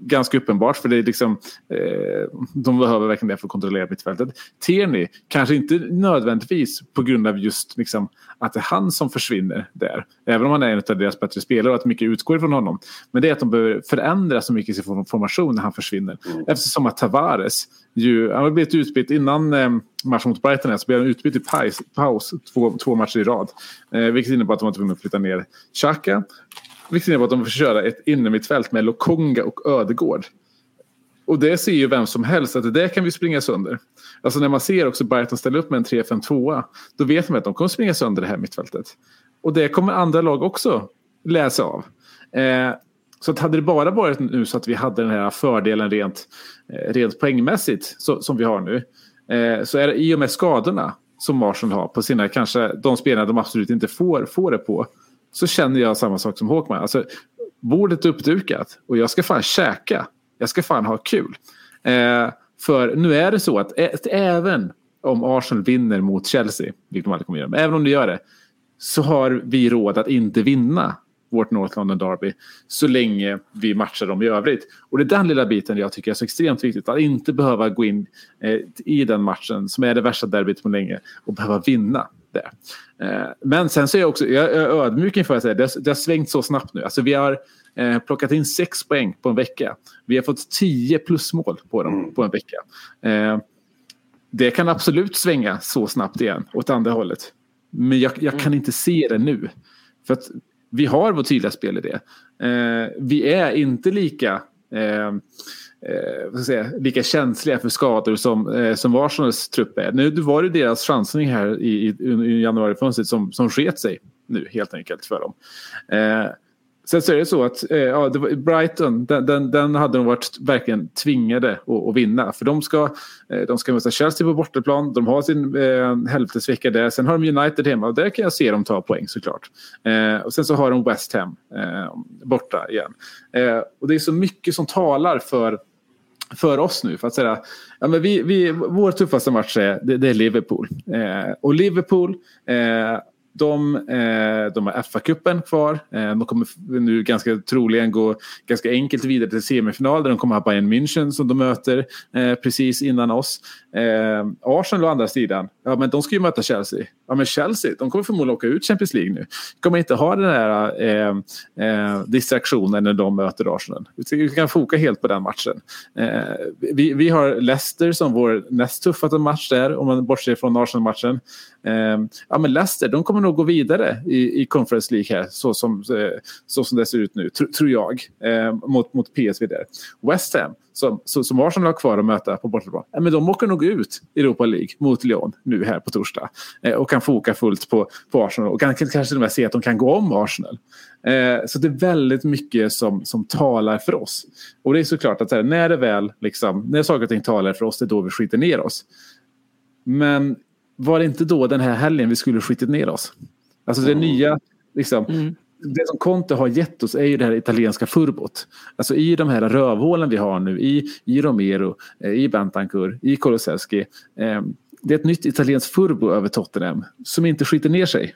ganska uppenbart, för det är liksom, eh, de behöver verkligen det för att kontrollera mittfältet. Tierney, kanske inte nödvändigtvis på grund av just liksom, att det är han som försvinner där. Även om han är en av deras bättre spelare och att mycket utgår ifrån honom. Men det är att de behöver förändra så mycket sin formation när han försvinner. Mm. Eftersom att Tavares ju, han har blivit utbytt innan eh, matchen mot Brighton så blev han utbytt i paus, paus två, två matcher i rad. Eh, vilket innebär att de var tvungna att flytta ner Xhaka. Vilket innebär att de får köra ett innermittfält med Lokonga och Ödegård. Och det ser ju vem som helst att det kan vi springa sönder. Alltså när man ser också Brighton ställa upp med en 3-5-2 då vet man att de kommer springa sönder det här mittfältet. Och det kommer andra lag också läsa av. Eh, så att hade det bara varit nu så att vi hade den här fördelen rent, eh, rent poängmässigt så, som vi har nu. Eh, så är det i och med skadorna som Arsenal har på sina kanske de spelarna de absolut inte får, får det på. Så känner jag samma sak som Håkman. Alltså, bordet är uppdukat och jag ska fan käka. Jag ska fan ha kul. Eh, för nu är det så att även om Arsenal vinner mot Chelsea, vilket de aldrig kommer göra, men även om de gör det, så har vi råd att inte vinna vårt North London Derby så länge vi matchar dem i övrigt. Och det är den lilla biten jag tycker är så extremt viktigt. Att inte behöva gå in eh, i den matchen som är det värsta derbyt på länge och behöva vinna. det. Eh, men sen så är jag också jag är ödmjuk inför att säga det, det har svängt så snabbt nu. Alltså vi har eh, plockat in sex poäng på en vecka. Vi har fått tio plusmål på dem Mm. på en vecka. Eh, det kan absolut svänga så snabbt igen åt andra hållet. Men jag, jag kan inte se det nu. För att vi har vår tydliga spelidé. Eh, vi är inte lika eh, eh, säga, lika känsliga för skador som, eh, som Arsenals trupp är. Nu var det deras chansning här i, i, i januarifönstret som, som sket sig nu helt enkelt för dem. Eh, Sen så är det så att eh, ja, det var, Brighton, den, den, den hade de varit verkligen tvingade att, att vinna. För de ska, eh, de ska möta Chelsea på bortaplan, de har sin eh, hälftesvecka där. Sen har de United hemma och där kan jag se dem ta poäng såklart. Eh, och sen så har de West Ham eh, borta igen. Eh, och det är så mycket som talar för för oss nu. För att säga, ja, men vi, vi, vår tuffaste match är, det, det är Liverpool. Eh, och Liverpool, eh, de, eh, de har FA-cupen kvar. Eh, de kommer nu ganska troligen gå ganska enkelt vidare till semifinal där de kommer ha Bayern München som de möter eh, precis innan oss. Arsenal å andra sidan, ja, men de ska ju möta Chelsea. Ja, men Chelsea, de kommer förmodligen åka ut Champions League nu. De kommer inte ha den här eh, distraktionen när de möter Arsenal. Vi kan foka helt på den matchen. Vi, vi har Leicester som vår näst tuffaste match där, om man bortser från Arsenal-matchen. Eh, ja, men Leicester, de kommer nog gå vidare i, i Conference League här, så som, eh, så som det ser ut nu, tr tror jag, eh, mot, mot PSV där. West Ham, som, som Arsenal har kvar att möta på bortaplan, ja, men de åker nog ut i Europa League mot Lyon nu här på torsdag. Eh, och kan foka fullt på, på Arsenal och kan, kanske till och med se att de kan gå om Arsenal. Eh, så det är väldigt mycket som, som talar för oss. Och det är såklart att här, när det väl, liksom, när saker och ting talar för oss, det är då vi skiter ner oss. Men var det inte då den här helgen vi skulle skitit ner oss? Alltså det nya, liksom, Mm. det som Conte har gett oss är ju det här italienska furbot. Alltså i de här rövhålen vi har nu, i, i Romero, eh, i Bentancur, i Kulusevski. Eh, det är ett nytt italienskt furbo över Tottenham som inte skiter ner sig.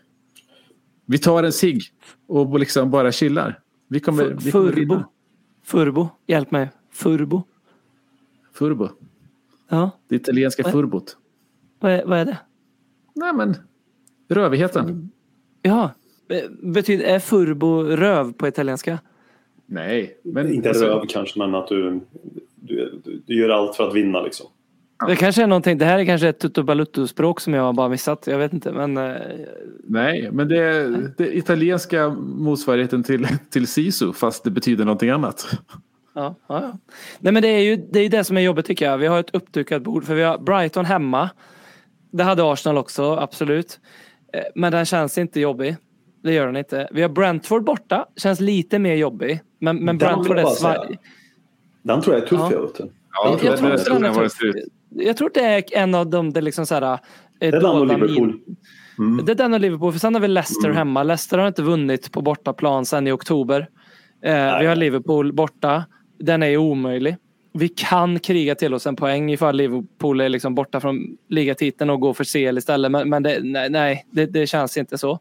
Vi tar en cigg och liksom bara chillar. Vi kommer, Fu- vi kommer Furbo. Furbo, hjälp mig. Furbo. Furbo. Ja, Det italienska Vad- furbot. vad är, vad är det? Nej men, rövigheten. Ja, be- betyder, är furbo röv på italienska? Nej, men Inte alltså, röv kanske, men att du, du, du, du gör allt för att vinna liksom. Det kanske är någonting, det här är kanske ett tutto balutto språk som jag har bara missat. Jag vet inte men eh, Nej, men det är det italienska motsvarigheten till, till sisu fast det betyder någonting annat. Ja, ja, ja. Nej men det är ju det, är det som är jobbigt tycker jag. Vi har ett uppdukat bord för vi har Brighton hemma. Det hade Arsenal också, absolut. Eh, Men den känns inte jobbig. Det gör den inte. Vi har Brentford borta, känns lite mer jobbig. Men, men Brentford är svaj. Den tror jag är tuff, Ja. jag. Ja, Jag, jag, tror det också är den är tuff. jag tror att det är en av de det liksom så här, eh, Det är den och Liverpool. min- Det är den och Liverpool. För sen har vi Leicester hemma. Leicester har inte vunnit på bortaplan sen i oktober. Eh, vi har Liverpool borta. Den är ju omöjlig. Vi kan kriga till oss en poäng ifall Liverpool är liksom borta från ligatiteln och går för CL istället. Men, men det, nej, nej det, det känns inte så.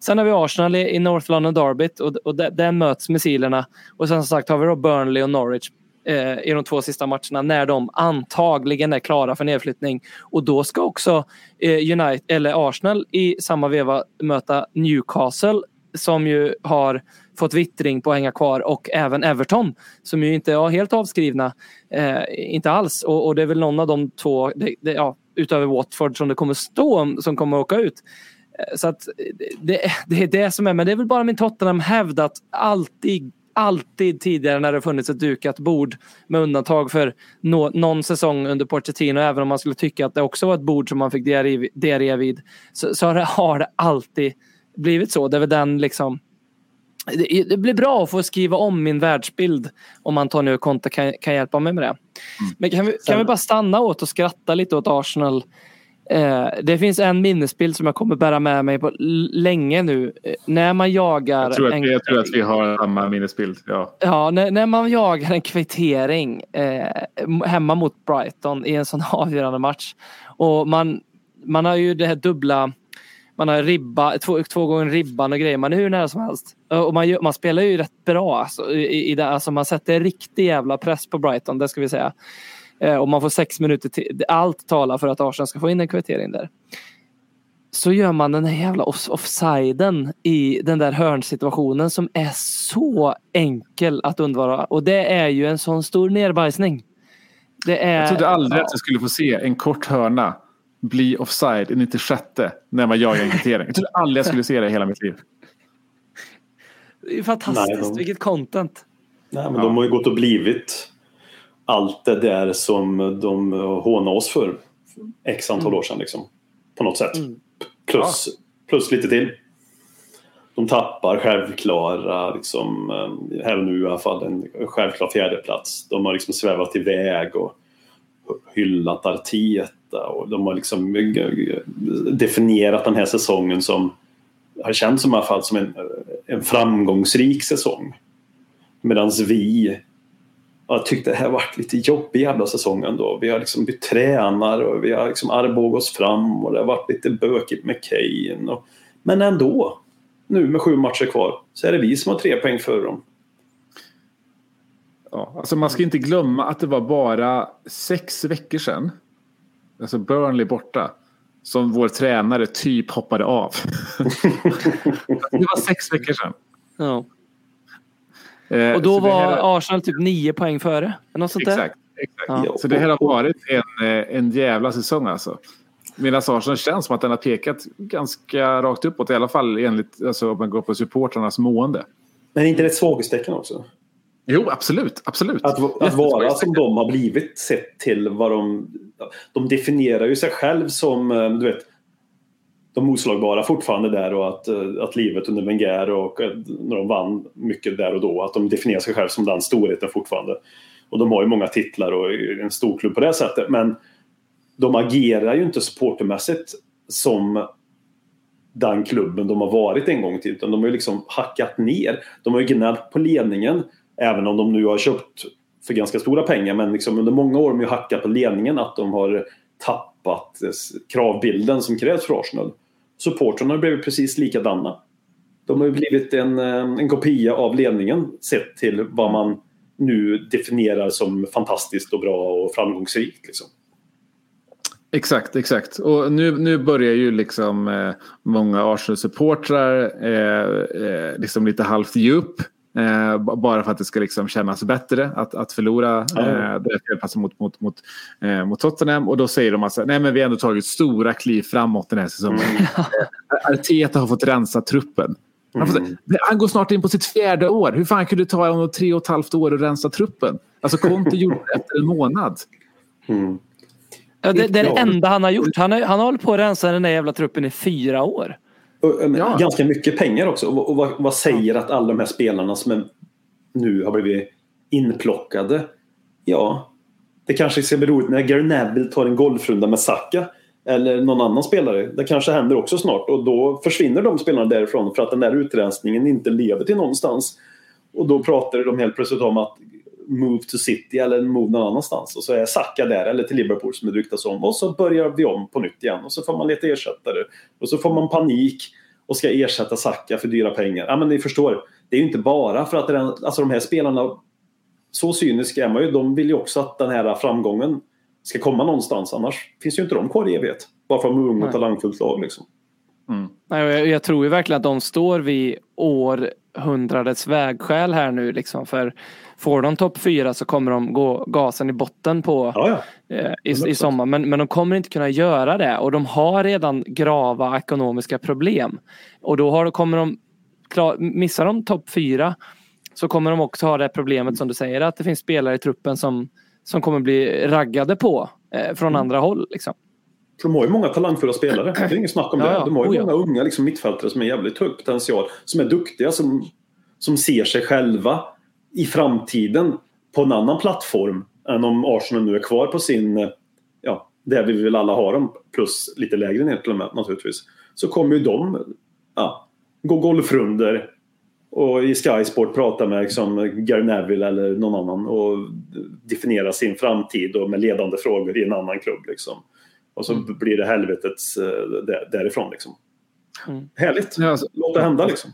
Sen har vi Arsenal i, i North London Derbyt och, och där, möts missilerna. Och sen som sagt har vi då Burnley och Norwich eh, i de två sista matcherna när de antagligen är klara för nedflyttning. Och då ska också eh, United, eller Arsenal i samma veva möta Newcastle som ju har fått vittring på att hänga kvar och även Everton som ju inte är helt avskrivna. Eh, inte alls och, och det är väl någon av de två, det, det, ja, utöver Watford som det kommer stå som kommer åka ut. Eh, så att det, det är det som är, men det är väl bara min Tottenham hävdat alltid alltid tidigare när det funnits ett dukat bord med undantag för no, någon säsong under Pochettino även om man skulle tycka att det också var ett bord som man fick diarré, diarré vid så, så har, det, har det alltid blivit så. Det är väl den liksom det, det blir bra att få skriva om min världsbild om Antonio Conte kan, kan hjälpa mig med det. Men kan vi, kan vi bara stanna åt och skratta lite åt Arsenal? Eh, det finns en minnesbild som jag kommer bära med mig på länge nu. Eh, när man jagar Jag tror, att en, jag tror att vi har samma minnesbild. Ja. Ja, när, när man jagar en kvittering eh, hemma mot Brighton i en sån avgörande match. Och man, man har ju det här dubbla, man har ribba, två, två gånger ribban och grejer. Man är hur nära som helst. Och man, man spelar ju rätt bra. Alltså, i, i det, alltså man sätter riktig jävla press på Brighton, det ska vi säga. Eh, och man får sex minuter till. Allt talar för att Arsenal ska få in en kvittering där. så gör man den här jävla off- offsiden i den där hörnsituationen som är så enkel att undvara. Och det är ju en sån stor nerbajsning. Är, Jag trodde aldrig att jag skulle få se en kort hörna bli offside i 96 när man jagar en kvittering. Jag trodde aldrig jag skulle se det i hela mitt liv. det är fantastiskt, Nej, de- vilket content. Nej, men de har ju gått och blivit allt det där som de hånade oss för x antal år sedan. Liksom, på något sätt. Plus, plus lite till. De tappar självklara, liksom, eh, här och nu i alla fall, en självklar fjärdeplats. De har liksom svävat iväg och hyllat detta och de har liksom eh, definierat den här säsongen som har känts som i alla fall som en, eh, en framgångsrik säsong. Medan vi jag tyckte det här varit lite jobbig jävla säsong ändå. Vi har liksom bytt tränare och vi har liksom armbågat oss fram och det har varit lite bökigt med Kane. Och, men ändå, nu med sju matcher kvar, så är det vi som har tre poäng före dem. Ja, alltså man ska inte glömma att det var bara sex veckor sedan, alltså Burnley borta, som vår tränare typ hoppade av. det var sex veckor sedan. Ja. Eh, Och då var här- Arsenal typ nio poäng före. Något sånt där. Exakt. exakt. Ja. Så det här har varit en, eh, en jävla säsong alltså. Medan Arsenal känns som att den har pekat ganska rakt uppåt, i alla fall enligt alltså, om man går på supportrarnas mående. Men är inte det ett svaghetstecken också? Jo, absolut. absolut. Att, att vara som de har blivit sett till vad de... De definierar ju sig själv som, eh, du vet, de oslagbara fortfarande där och att, eh, att livet under Wenger och eh, när de vann mycket där och då, att de definierar sig själv som den storheten fortfarande. Och de har ju många titlar och en stor klubb på det sättet, men de agerar ju inte supportermässigt som den klubben de har varit en gång i tiden. De har ju liksom hackat ner. De har ju gnällt på ledningen. Även om de nu har köpt för ganska stora pengar. Men liksom under många år har de ju hackat på ledningen att de har tappat kravbilden som krävs för Arsenal. Supportrarna har blivit precis likadana. De har ju blivit en, eh, en kopia av ledningen sett till vad man nu definierar som fantastiskt och bra och framgångsrikt. Liksom. Exakt, exakt. Och nu, nu börjar ju liksom eh, många Arsenal-supportrar eh, eh, liksom lite halvt ge upp. Eh, bara för att det ska liksom kännas bättre att, att förlora eh, det mot, mot, mot, eh, mot Tottenham. Och då säger de att nej men vi har ändå tagit stora kliv framåt den här säsongen. Eh, Arteta har fått rensa truppen. Han, får, han går snart in på sitt fjärde år. Hur fan kunde det ta honom tre och ett halvt år att rensa truppen? Alltså Conte gjorde det efter en månad. Mm. Ja, det, det är det enda han har gjort. Han har, han har hållit på att rensa den där jävla truppen i fyra år. Ja. Ganska mycket pengar också. Och, vad, vad säger att alla de här spelarna som nu har blivit inplockade? Ja, det kanske ska bli roligt när Gary Neville tar en golfrunda med Saka eller någon annan spelare. Det kanske händer också snart och då försvinner de spelarna därifrån för att den där utrensningen inte leder till någonstans. Och då pratar de helt plötsligt om att move to city eller move någon annanstans. Och så är Saka där eller till Liverpool som det ryktas om. Och så börjar vi om på nytt igen och så får man leta ersättare. Och så får man panik och ska ersätta Saka för dyra pengar. Ja men ni förstår, det är ju inte bara för att den, alltså de här spelarna, så cyniska är man ju, de vill ju också att den här framgången ska komma någonstans. Annars finns ju inte de kvar i evighet. Bara för att de är unga och talangfullt lag liksom. Och Jag, jag tror ju verkligen att de står vid århundradets vägskäl här nu. Liksom. För får de topp fyra så kommer de gå gasen i botten på Ja, ja. eh, i, i sommar. Men, men de kommer inte kunna göra det och de har redan grava ekonomiska problem. Och då har, kommer de, klar, missar de topp fyra så kommer de också ha det problemet som du säger att det finns spelare i truppen som, som kommer bli raggade på eh, från Mm. andra håll. Liksom. För de har ju många talangfulla spelare. Det är inget snack om det. Ja, ja. De har ju Oh, många unga liksom, mittfältare som är jävligt hög potential. Som är duktiga, som, som ser sig själva i framtiden på en annan plattform än om Arsenal nu är kvar på sin, ja, där vi vill alla ha dem, plus lite lägre ner till och med naturligtvis. Så kommer ju de ja, gå golfrunder och i Sky Sport prata med liksom, Gary Neville eller någon annan och definiera sin framtid och med ledande frågor i en annan klubb. Liksom. Och så blir det helvetets eh, där- därifrån. Liksom. Mm. Härligt! Alltså, Låt det hända liksom.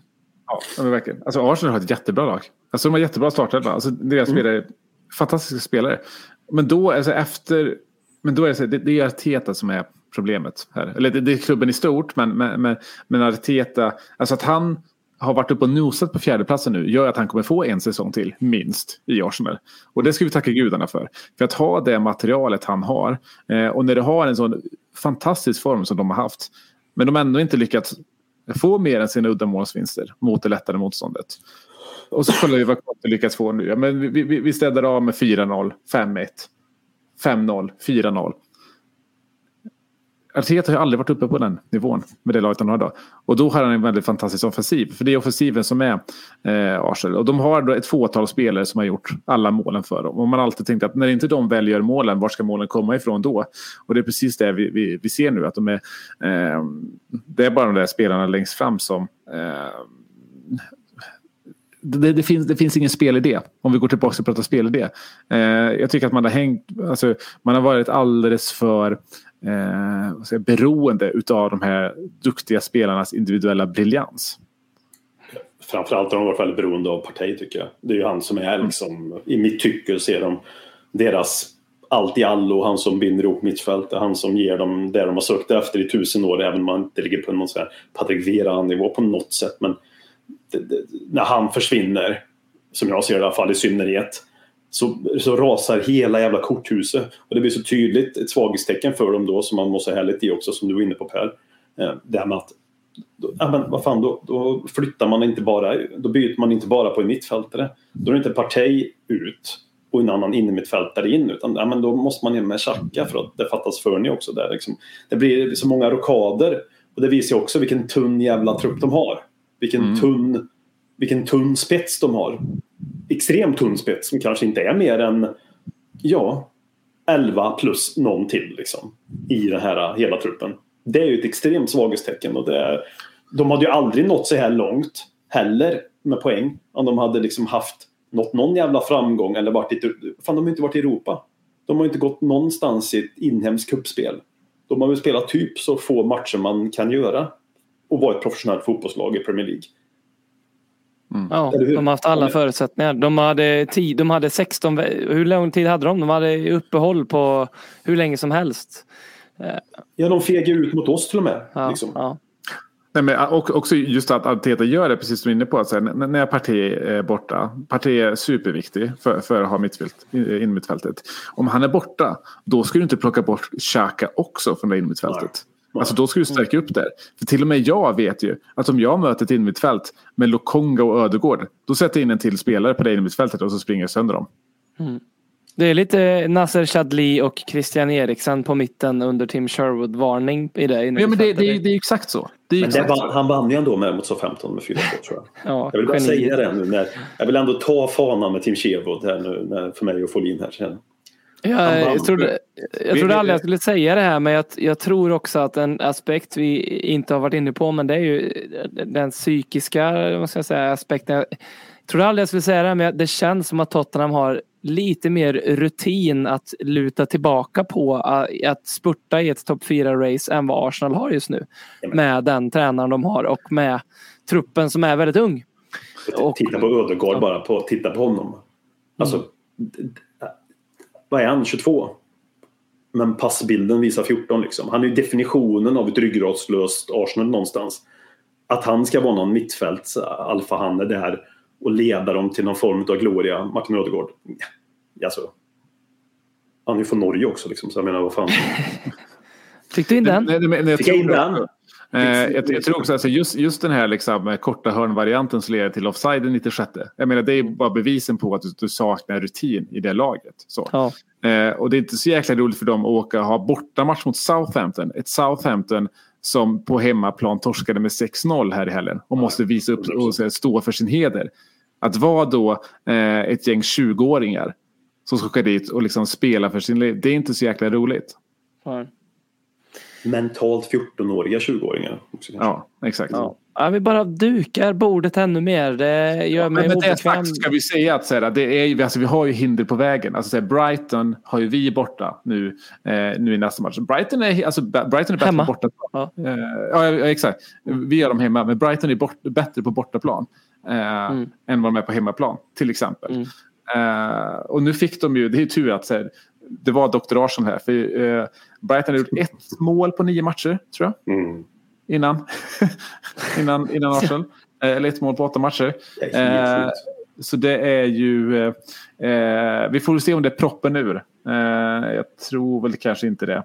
Ja, men verkligen. Alltså Arsenal har ett jättebra lag. Alltså de har jättebra startelva. Alltså deras spelare, fantastiska spelare. Men då, alltså efter, men då är det, så, det, det är Arteta som är problemet här. Eller det, det är klubben i stort, men, men, men, men Arteta, alltså att han har varit uppe och nosat på fjärdeplatsen nu gör att han kommer få en säsong till, minst, i Arsenal. Och det ska vi tacka gudarna för. För att ha det materialet han har, eh, och när du har en sån fantastisk form som de har haft, men de har ändå inte lyckats få mer än sina uddamålsvinster mot det lättare motståndet. Och så kollar vi vad Conte lyckas få nu. Ja, men vi, vi, vi städar av med 4-0, 5-1, 5-0, 4-0. Alltså, Arteta har ju aldrig varit uppe på den nivån med det laget han har idag. Och då har han en väldigt fantastisk offensiv. För det är offensiven som är eh, Arsenal. Och de har då ett fåtal spelare som har gjort alla målen för dem. Och man har alltid tänkt att när inte de väljer målen, var ska målen komma ifrån då? Och det är precis det vi, vi, vi ser nu. Att de är, eh, det är bara de där spelarna längst fram som eh, det, det, finns, det finns ingen spelidé. Om vi går tillbaka och pratar spelidé. Eh, jag tycker att man har hängt, alltså, man har varit alldeles för eh, säga, beroende utav de här duktiga spelarnas individuella briljans. Framförallt har de varit väldigt beroende av Partey tycker jag. Det är ju han som är liksom, i mitt tycke ser de deras allt i allo, han som binder ihop mittfältet, han som ger dem det de har sökt efter i tusen år, även om man inte ligger på någon sån här Patrik Vera-nivå på något sätt. Men när han försvinner, som jag ser det i alla fall i synnerhet, så, så rasar hela jävla korthuset. Och det blir så tydligt ett svaghetstecken för dem då som man måste ha lite i också som du var inne på Per. Eh, det här med att ja, men vad fan, då, då, flyttar man inte bara, då byter man inte bara på en mittfältare. Då är det inte Partey ut och en annan innermittfältare in utan ja, men då måste man in med Xhaka för att det fattas Fernie också där. Liksom. Det blir så många rokader och det visar också vilken tunn jävla trupp de har. Vilken, mm. tunn, vilken tunn spets de har extremt tunn spets som kanske inte är mer än ja, 11 plus någon till liksom, i den här hela truppen. Det är ju ett extremt svaghetstecken och det är, de hade ju aldrig nått så här långt heller med poäng om de hade liksom haft nått någon jävla framgång eller varit i, fan de har inte varit i Europa. De har inte gått någonstans i ett inhemskt kuppspel. De har väl spelat typ så få matcher man kan göra och vara ett professionellt fotbollslag i Premier League. Mm. Ja, de har haft alla förutsättningar. De hade, tid, de hade 16, hur lång tid hade de? De hade uppehåll på hur länge som helst. Ja, de fegar ut mot oss till och med. Ja, liksom. ja. Nej, men också just att Arteta gör det, precis som du är inne på. Att när Partey är borta, Partey är superviktig för, för att ha mittfält, in mittfältet. Om han är borta, då ska du inte plocka bort Xhaka också från det innermittfältet. Alltså då ska du stärka upp där. För till och med jag vet ju att om jag möter ett innermittfält med Lokonga och Ödegård. Då sätter jag in en till spelare på det innermittfältet och så springer jag sönder dem. Mm. Det är lite Nasser Chadli och Christian Eriksen på mitten under Tim Sherwood-varning i det. Ja, men det, det, är, det är exakt så. Det är exakt var, så. Han vann ju ändå med mot 15 med 4 tror jag. Ja, jag vill bara geni. säga det nu. När, jag vill ändå ta fanan med Tim Sherwood här nu när, för mig och Folin här sen. Ja, Han vann. jag trodde, jag trodde aldrig jag skulle säga det här men jag, jag tror också att en aspekt vi inte har varit inne på men det är ju den psykiska ska jag säga, aspekten. Jag trodde aldrig jag skulle säga det här men det känns som att Tottenham har lite mer rutin att luta tillbaka på att- att spurta i ett topp 4-race än vad Arsenal har just nu. Med den tränaren de har och med truppen som är väldigt ung. Och- Titta på Ödegaard bara, på, titta på honom. Alltså, d- vad är han? 22? Men passbilden visar 14 liksom. Han är ju definitionen av ett ryggradslöst Arsenal någonstans. Att han ska vara någon mittfälts alfahanne där och leda dem till någon form av gloria, Martin Ödegaard. Alltså, han är ju från Norge också liksom, så jag menar vad fan. Fick du in den? Nej, nej, Fick jag in den? Eh, jag, jag tror också alltså just, just den här liksom, eh, korta hörnvarianten som leder till offside i 96. Jag menar det är bara bevisen på att du, du saknar rutin i det laget. Så. Ja. Eh, och det är inte så jäkla roligt för dem att åka och ha bortamatch mot Southampton. Ett Southampton som på hemmaplan torskade med 6-0 här i helgen och måste visa upp och stå för sin heder. Att vara då eh, ett gäng 20-åringar som ska åka dit och liksom spela för sin liv. Det är inte så jäkla roligt. Ja. Mentalt 14-åriga 20-åringar. också kanske. Ja, exakt. Ja. Ja, vi bara dukar bordet ännu mer. Det gör mig Men med det obekväm. sagt ska vi säga att så här, det är, alltså, vi har ju hinder på vägen. Alltså, så här, Brighton har ju vi borta nu, eh, nu i nästa match. Brighton är, alltså, Brighton är bättre Hemma. på bortaplan. Ja. Eh, ja, ja, exakt. Vi har dem hemma, men Brighton är bort, bättre på bortaplan eh, Mm. än vad de är på hemmaplan, till exempel. Mm. Eh, och nu fick de ju, det är tur att så här, det var Dr. Arsenal här. För, eh, Brighton har gjort ett mål på nio matcher, tror jag. Mm. Innan, innan, innan Arsenal. Eh, Eller ett mål på åtta matcher. Det Eh, så det är ju... Eh, eh, vi får se om det är proppen ur. Eh, jag tror väl kanske inte det.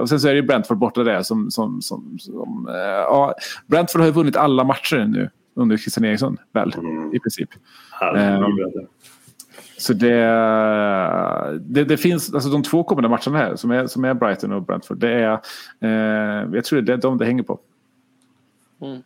Och sen så är det ju Brentford borta där som... som, som, som ja, Brentford har ju vunnit alla matcher nu under Christian Eriksson, väl? I princip. Herregud. Så det, det, det finns, alltså de två kommande matcherna här som är, som är Brighton och Brentford. Det är, eh, jag tror det är de det hänger på. Mm.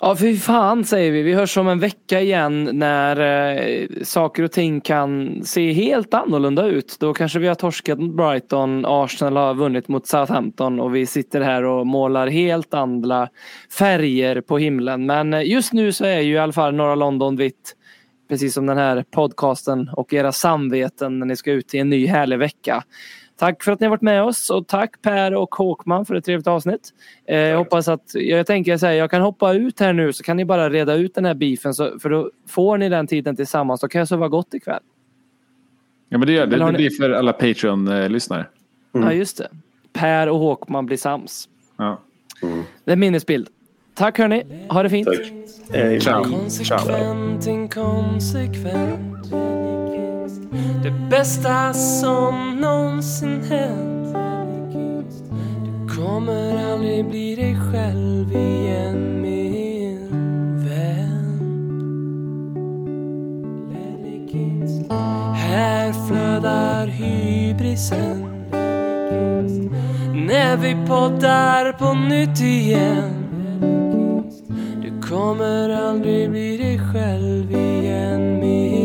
Ja, fy fan säger vi. Vi hörs om en vecka igen när eh, saker och ting kan se helt annorlunda ut. Då kanske vi har torskat mot Brighton, Arsenal har vunnit mot Southampton och vi sitter här och målar helt andra färger på himlen. Men eh, just nu så är ju i alla fall norra London vitt. Precis som den här podcasten och era samveten när ni ska ut i en ny härlig vecka. Tack för att ni har varit med oss och tack Per och Håkman för ett trevligt avsnitt. Eh, jag hoppas att, jag tänker så här, jag kan hoppa ut här nu så kan ni bara reda ut den här beefen så, för då får ni den tiden tillsammans. Då kan jag sova gott ikväll. Ja, men det, gör, det, det blir för alla Patreon-lyssnare. Ja just det. Per och Håkman blir sams. Ja. Det är minnesbild. Tack hörni, ha det fint. Tack. Hej. Ciao. Konsekvent, inkonsekvent Det bästa som någonsin hänt Du kommer aldrig bli dig själv igen min vän Här flödar hybrisen När vi poddar på nytt igen du kommer aldrig bli dig själv igen min